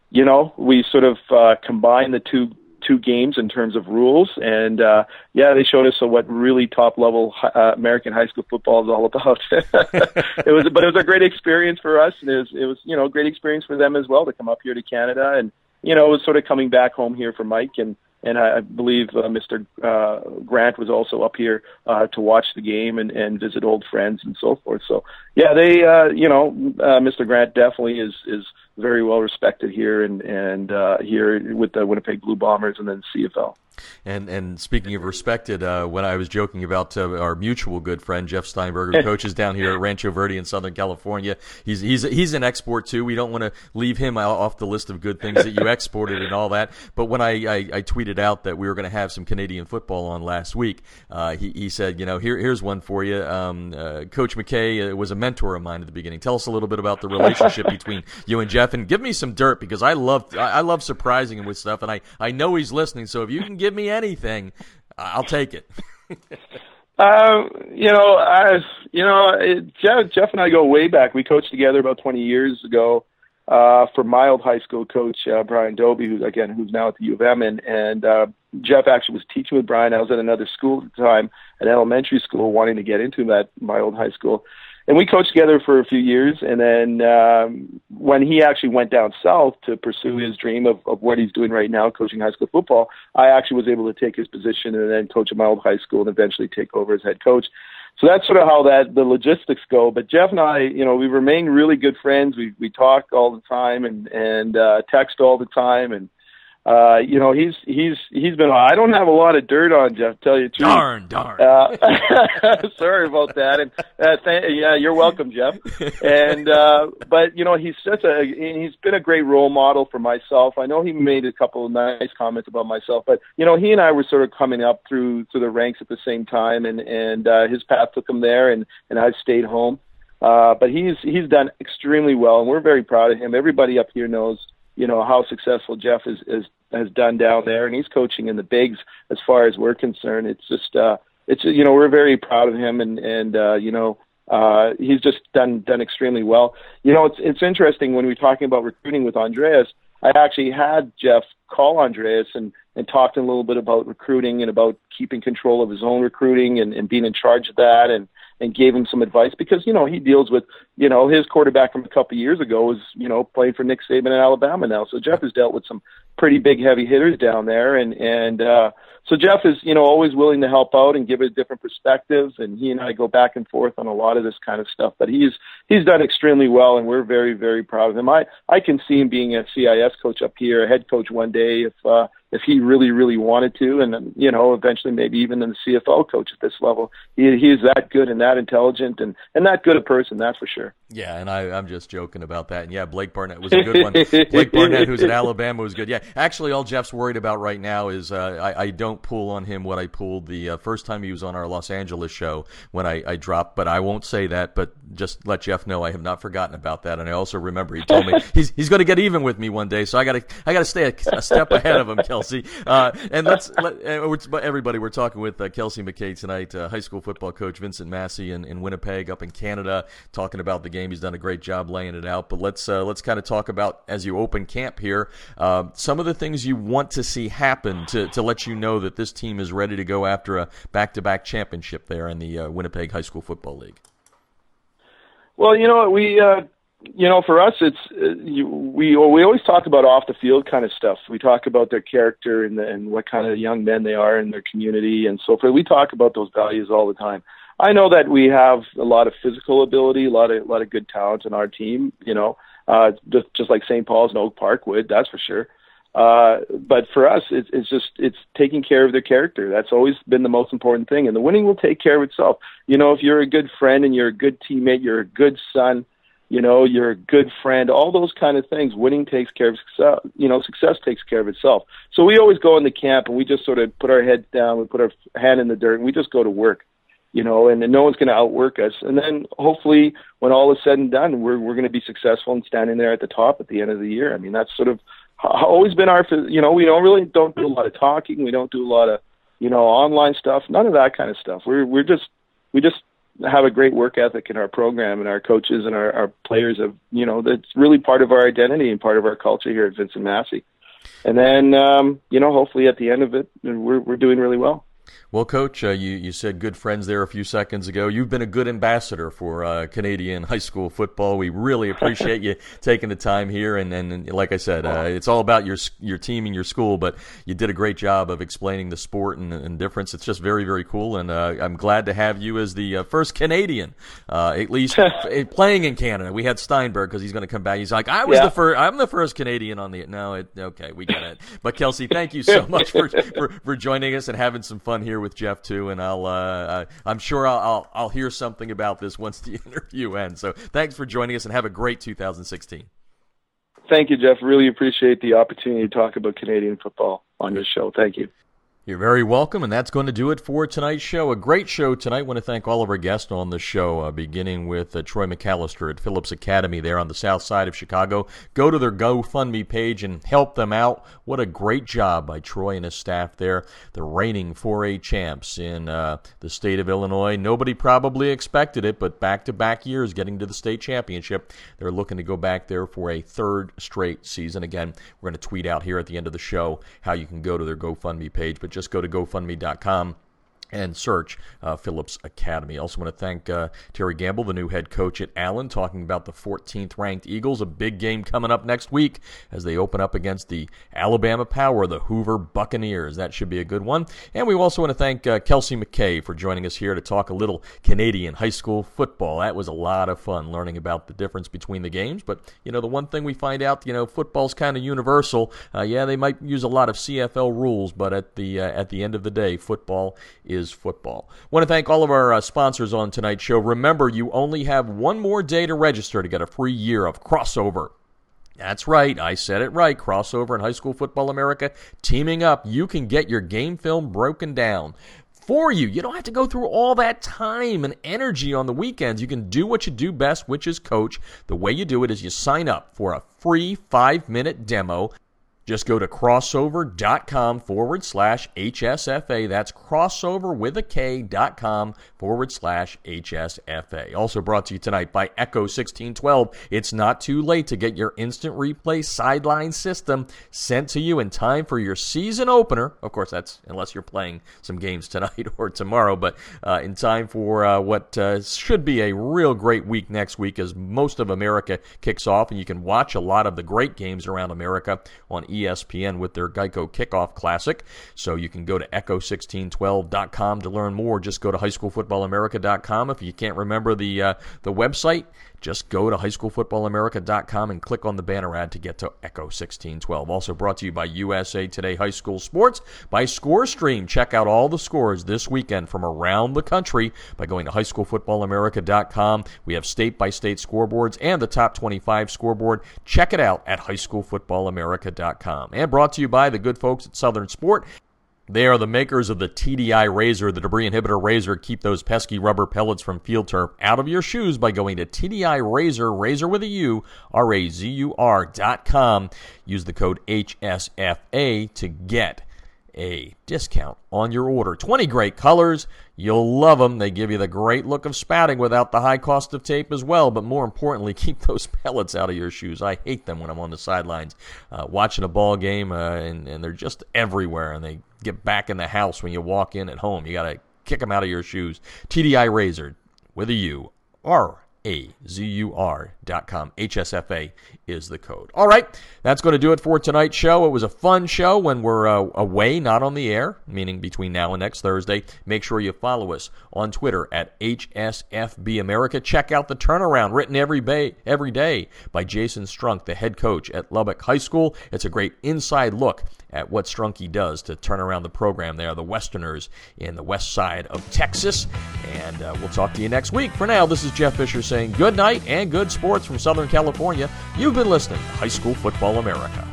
you know, we sort of uh, combined the two two games in terms of rules. And uh, yeah, they showed us what really top level uh, American high school football is all about. it was, but it was a great experience for us, it was, it was you know a great experience for them as well to come up here to Canada, and you know it was sort of coming back home here for Mike and. And I believe uh, Mr. Uh, Grant was also up here uh, to watch the game and, and visit old friends and so forth. So, yeah, they, uh, you know, uh, Mr. Grant definitely is is very well respected here and and uh, here with the Winnipeg Blue Bombers and then CFL. And and speaking of respected, uh, when I was joking about uh, our mutual good friend Jeff Steinberger, who coaches down here at Rancho Verde in Southern California, he's he's he's an export too. We don't want to leave him off the list of good things that you exported and all that. But when I, I, I tweeted out that we were going to have some Canadian football on last week, uh, he he said, you know, here here's one for you. Um, uh, Coach McKay uh, was a mentor of mine at the beginning. Tell us a little bit about the relationship between you and Jeff, and give me some dirt because I love I, I love surprising him with stuff, and I I know he's listening. So if you can give me anything, I'll take it. uh, you know, I, you know, Jeff, Jeff and I go way back. We coached together about 20 years ago uh, for my old high school coach uh, Brian Dobie, who's again who's now at the U of M, and, and uh, Jeff actually was teaching with Brian. I was at another school at the time, an elementary school, wanting to get into that my old high school and we coached together for a few years. And then um, when he actually went down south to pursue his dream of, of what he's doing right now, coaching high school football, I actually was able to take his position and then coach at my old high school and eventually take over as head coach. So that's sort of how that the logistics go. But Jeff and I, you know, we remain really good friends. We we talk all the time and and uh, text all the time and uh, you know, he's he's he's been. I don't have a lot of dirt on Jeff. Tell you the truth. Darn, darn. Uh, sorry about that. And uh, th- yeah, you're welcome, Jeff. And uh, but you know, he's such a he's been a great role model for myself. I know he made a couple of nice comments about myself, but you know, he and I were sort of coming up through through the ranks at the same time, and and uh, his path took him there, and and I stayed home. Uh, but he's he's done extremely well, and we're very proud of him. Everybody up here knows you know how successful Jeff is, is has done down there, and he's coaching in the bigs as far as we're concerned. It's just uh, it's you know we're very proud of him, and and uh, you know uh, he's just done done extremely well. You know it's it's interesting when we're talking about recruiting with Andreas. I actually had Jeff call Andreas and and talk to him a little bit about recruiting and about keeping control of his own recruiting and, and being in charge of that and and gave him some advice because you know he deals with you know his quarterback from a couple years ago was you know playing for Nick Saban in Alabama now, so Jeff has dealt with some pretty big heavy hitters down there, and and uh, so Jeff is you know always willing to help out and give a different perspectives, and he and I go back and forth on a lot of this kind of stuff. But he's he's done extremely well, and we're very very proud of him. I I can see him being a CIS coach up here, a head coach one day if. uh if he really, really wanted to, and you know, eventually maybe even the CFL coach at this level. He, he is that good and that intelligent and, and that good a person, that's for sure. Yeah, and I, I'm just joking about that. And yeah, Blake Barnett was a good one. Blake Barnett, who's at Alabama, was good. Yeah, actually, all Jeff's worried about right now is uh, I, I don't pull on him what I pulled the uh, first time he was on our Los Angeles show when I, I dropped, but I won't say that, but just let Jeff know I have not forgotten about that. And I also remember he told me he's, he's going to get even with me one day, so I got to I got to stay a, a, step ahead of him, Kelsey. Uh, and let's let, everybody. We're talking with uh, Kelsey McKay tonight, uh, high school football coach Vincent Massey in, in Winnipeg, up in Canada, talking about the game. He's done a great job laying it out. But let's uh, let's kind of talk about as you open camp here, uh, some of the things you want to see happen to to let you know that this team is ready to go after a back to back championship there in the uh, Winnipeg High School Football League. Well, you know, we you know, for us, it's uh, you, we we always talk about off the field kind of stuff. We talk about their character and, the, and what kind of young men they are in their community and so forth. We talk about those values all the time. I know that we have a lot of physical ability, a lot of a lot of good talent in our team. You know, uh, just just like St. Paul's and Oak Park would, that's for sure. Uh, but for us, it's, it's just it's taking care of their character. That's always been the most important thing, and the winning will take care of itself. You know, if you're a good friend and you're a good teammate, you're a good son you know, you're a good friend, all those kind of things. Winning takes care of success, you know, success takes care of itself. So we always go in the camp and we just sort of put our heads down, we put our hand in the dirt, and we just go to work, you know, and, and no one's going to outwork us. And then hopefully, when all is said and done, we're we're going to be successful and standing there at the top at the end of the year. I mean, that's sort of always been our, you know, we don't really don't do a lot of talking, we don't do a lot of, you know, online stuff, none of that kind of stuff. We're we're just we just have a great work ethic in our program and our coaches and our, our players have you know that's really part of our identity and part of our culture here at Vincent Massey. And then um, you know hopefully at the end of it we're we're doing really well. Well, Coach, uh, you, you said good friends there a few seconds ago. You've been a good ambassador for uh, Canadian high school football. We really appreciate you taking the time here. And, and like I said, uh, it's all about your your team and your school, but you did a great job of explaining the sport and, and difference. It's just very, very cool. And uh, I'm glad to have you as the uh, first Canadian, uh, at least playing in Canada. We had Steinberg because he's going to come back. He's like, I was yeah. the first, I'm the first Canadian on the. No, it, okay, we get it. But Kelsey, thank you so much for, for, for joining us and having some fun here with Jeff too, and I'll uh, I'm sure I'll, I'll, I'll hear something about this once the interview ends. So thanks for joining us, and have a great 2016. Thank you, Jeff. Really appreciate the opportunity to talk about Canadian football on your show. Thank you. You're very welcome, and that's going to do it for tonight's show. A great show tonight. I want to thank all of our guests on the show, uh, beginning with uh, Troy McAllister at Phillips Academy there on the south side of Chicago. Go to their GoFundMe page and help them out. What a great job by Troy and his staff there. The reigning 4A champs in uh, the state of Illinois. Nobody probably expected it, but back to back years getting to the state championship. They're looking to go back there for a third straight season. Again, we're going to tweet out here at the end of the show how you can go to their GoFundMe page. But just go to GoFundMe.com and search uh, Phillips Academy. Also, want to thank uh, Terry Gambill, the new head coach at Allen, talking about the 14th ranked Eagles. A big game coming up next week as they open up against the Alabama Power, the Hoover Buccaneers. That should be a good one. And we also want to thank uh, Kelsey McKay for joining us here to talk a little Canadian high school football. That was a lot of fun learning about the difference between the games. But, you know, the one thing we find out, you know, football's kind of universal. Uh, yeah, they might use a lot of CFL rules, but at the, uh, at the end of the day, football is is football. Want to thank all of our uh, sponsors on tonight's show. Remember, you only have one more day to register to get a free year of Krossover. That's right, I said it right. Krossover and High School Football America teaming up. You can get your game film broken down for you. You don't have to go through all that time and energy on the weekends. You can do what you do best, which is coach. The way you do it is you sign up for a free five minute demo just go to krossover.com forward slash HSFA. That's krossover with a K.com forward slash HSFA. Also brought to you tonight by Echo 1612. It's not too late to get your instant replay sideline system sent to you in time for your season opener. Of course, that's unless you're playing some games tonight or tomorrow, but uh, in time for uh, what uh, should be a real great week next week as most of America kicks off, and you can watch a lot of the great games around America on ESPN with their Geico Kickoff Classic. So you can go to echo1612.com to learn more. Just go to highschoolfootballamerica.com. If you can't remember the uh, the website, just go to highschoolfootballamerica.com and click on the banner ad to get to Echo 1612. Also brought to you by USA Today High School Sports by ScoreStream. Check out all the scores this weekend from around the country by going to highschoolfootballamerica.com. We have state by state scoreboards and the top 25 scoreboard. Check it out at highschoolfootballamerica.com. And brought to you by the good folks at Southern Sport. They are the makers of the TDI Razur, the debris inhibitor razor. Keep those pesky rubber pellets from field turf out of your shoes by going to TDI Razur, razor with a U, R A Z U R dot com. Use the code HSFA to get a discount on your order. 20 great colors. You'll love them. They give you the great look of spatting without the high cost of tape as well. But more importantly, keep those pellets out of your shoes. I hate them when I'm on the sidelines uh, watching a ball game, uh, and, and they're just everywhere, and they get back in the house when you walk in at home. You got to kick them out of your shoes. TDI Razur with a U. R A-Z-U-R dot com. HSFA is the code. All right, that's going to do it for tonight's show. It was a fun show when we're uh, away, not on the air, meaning between now and next Thursday. Make sure you follow us on Twitter at HSFB America. Check out the turnaround written every, bay, every day by Jason Strunk, the head coach at Lubbock High School. It's a great inside look at what Strunky does to turn around the program. They are the Westerners in the west side of Texas. And uh, we'll talk to you next week. For now, this is Jeff Fisher saying good night and good sports from Southern California. You've been listening to High School Football America.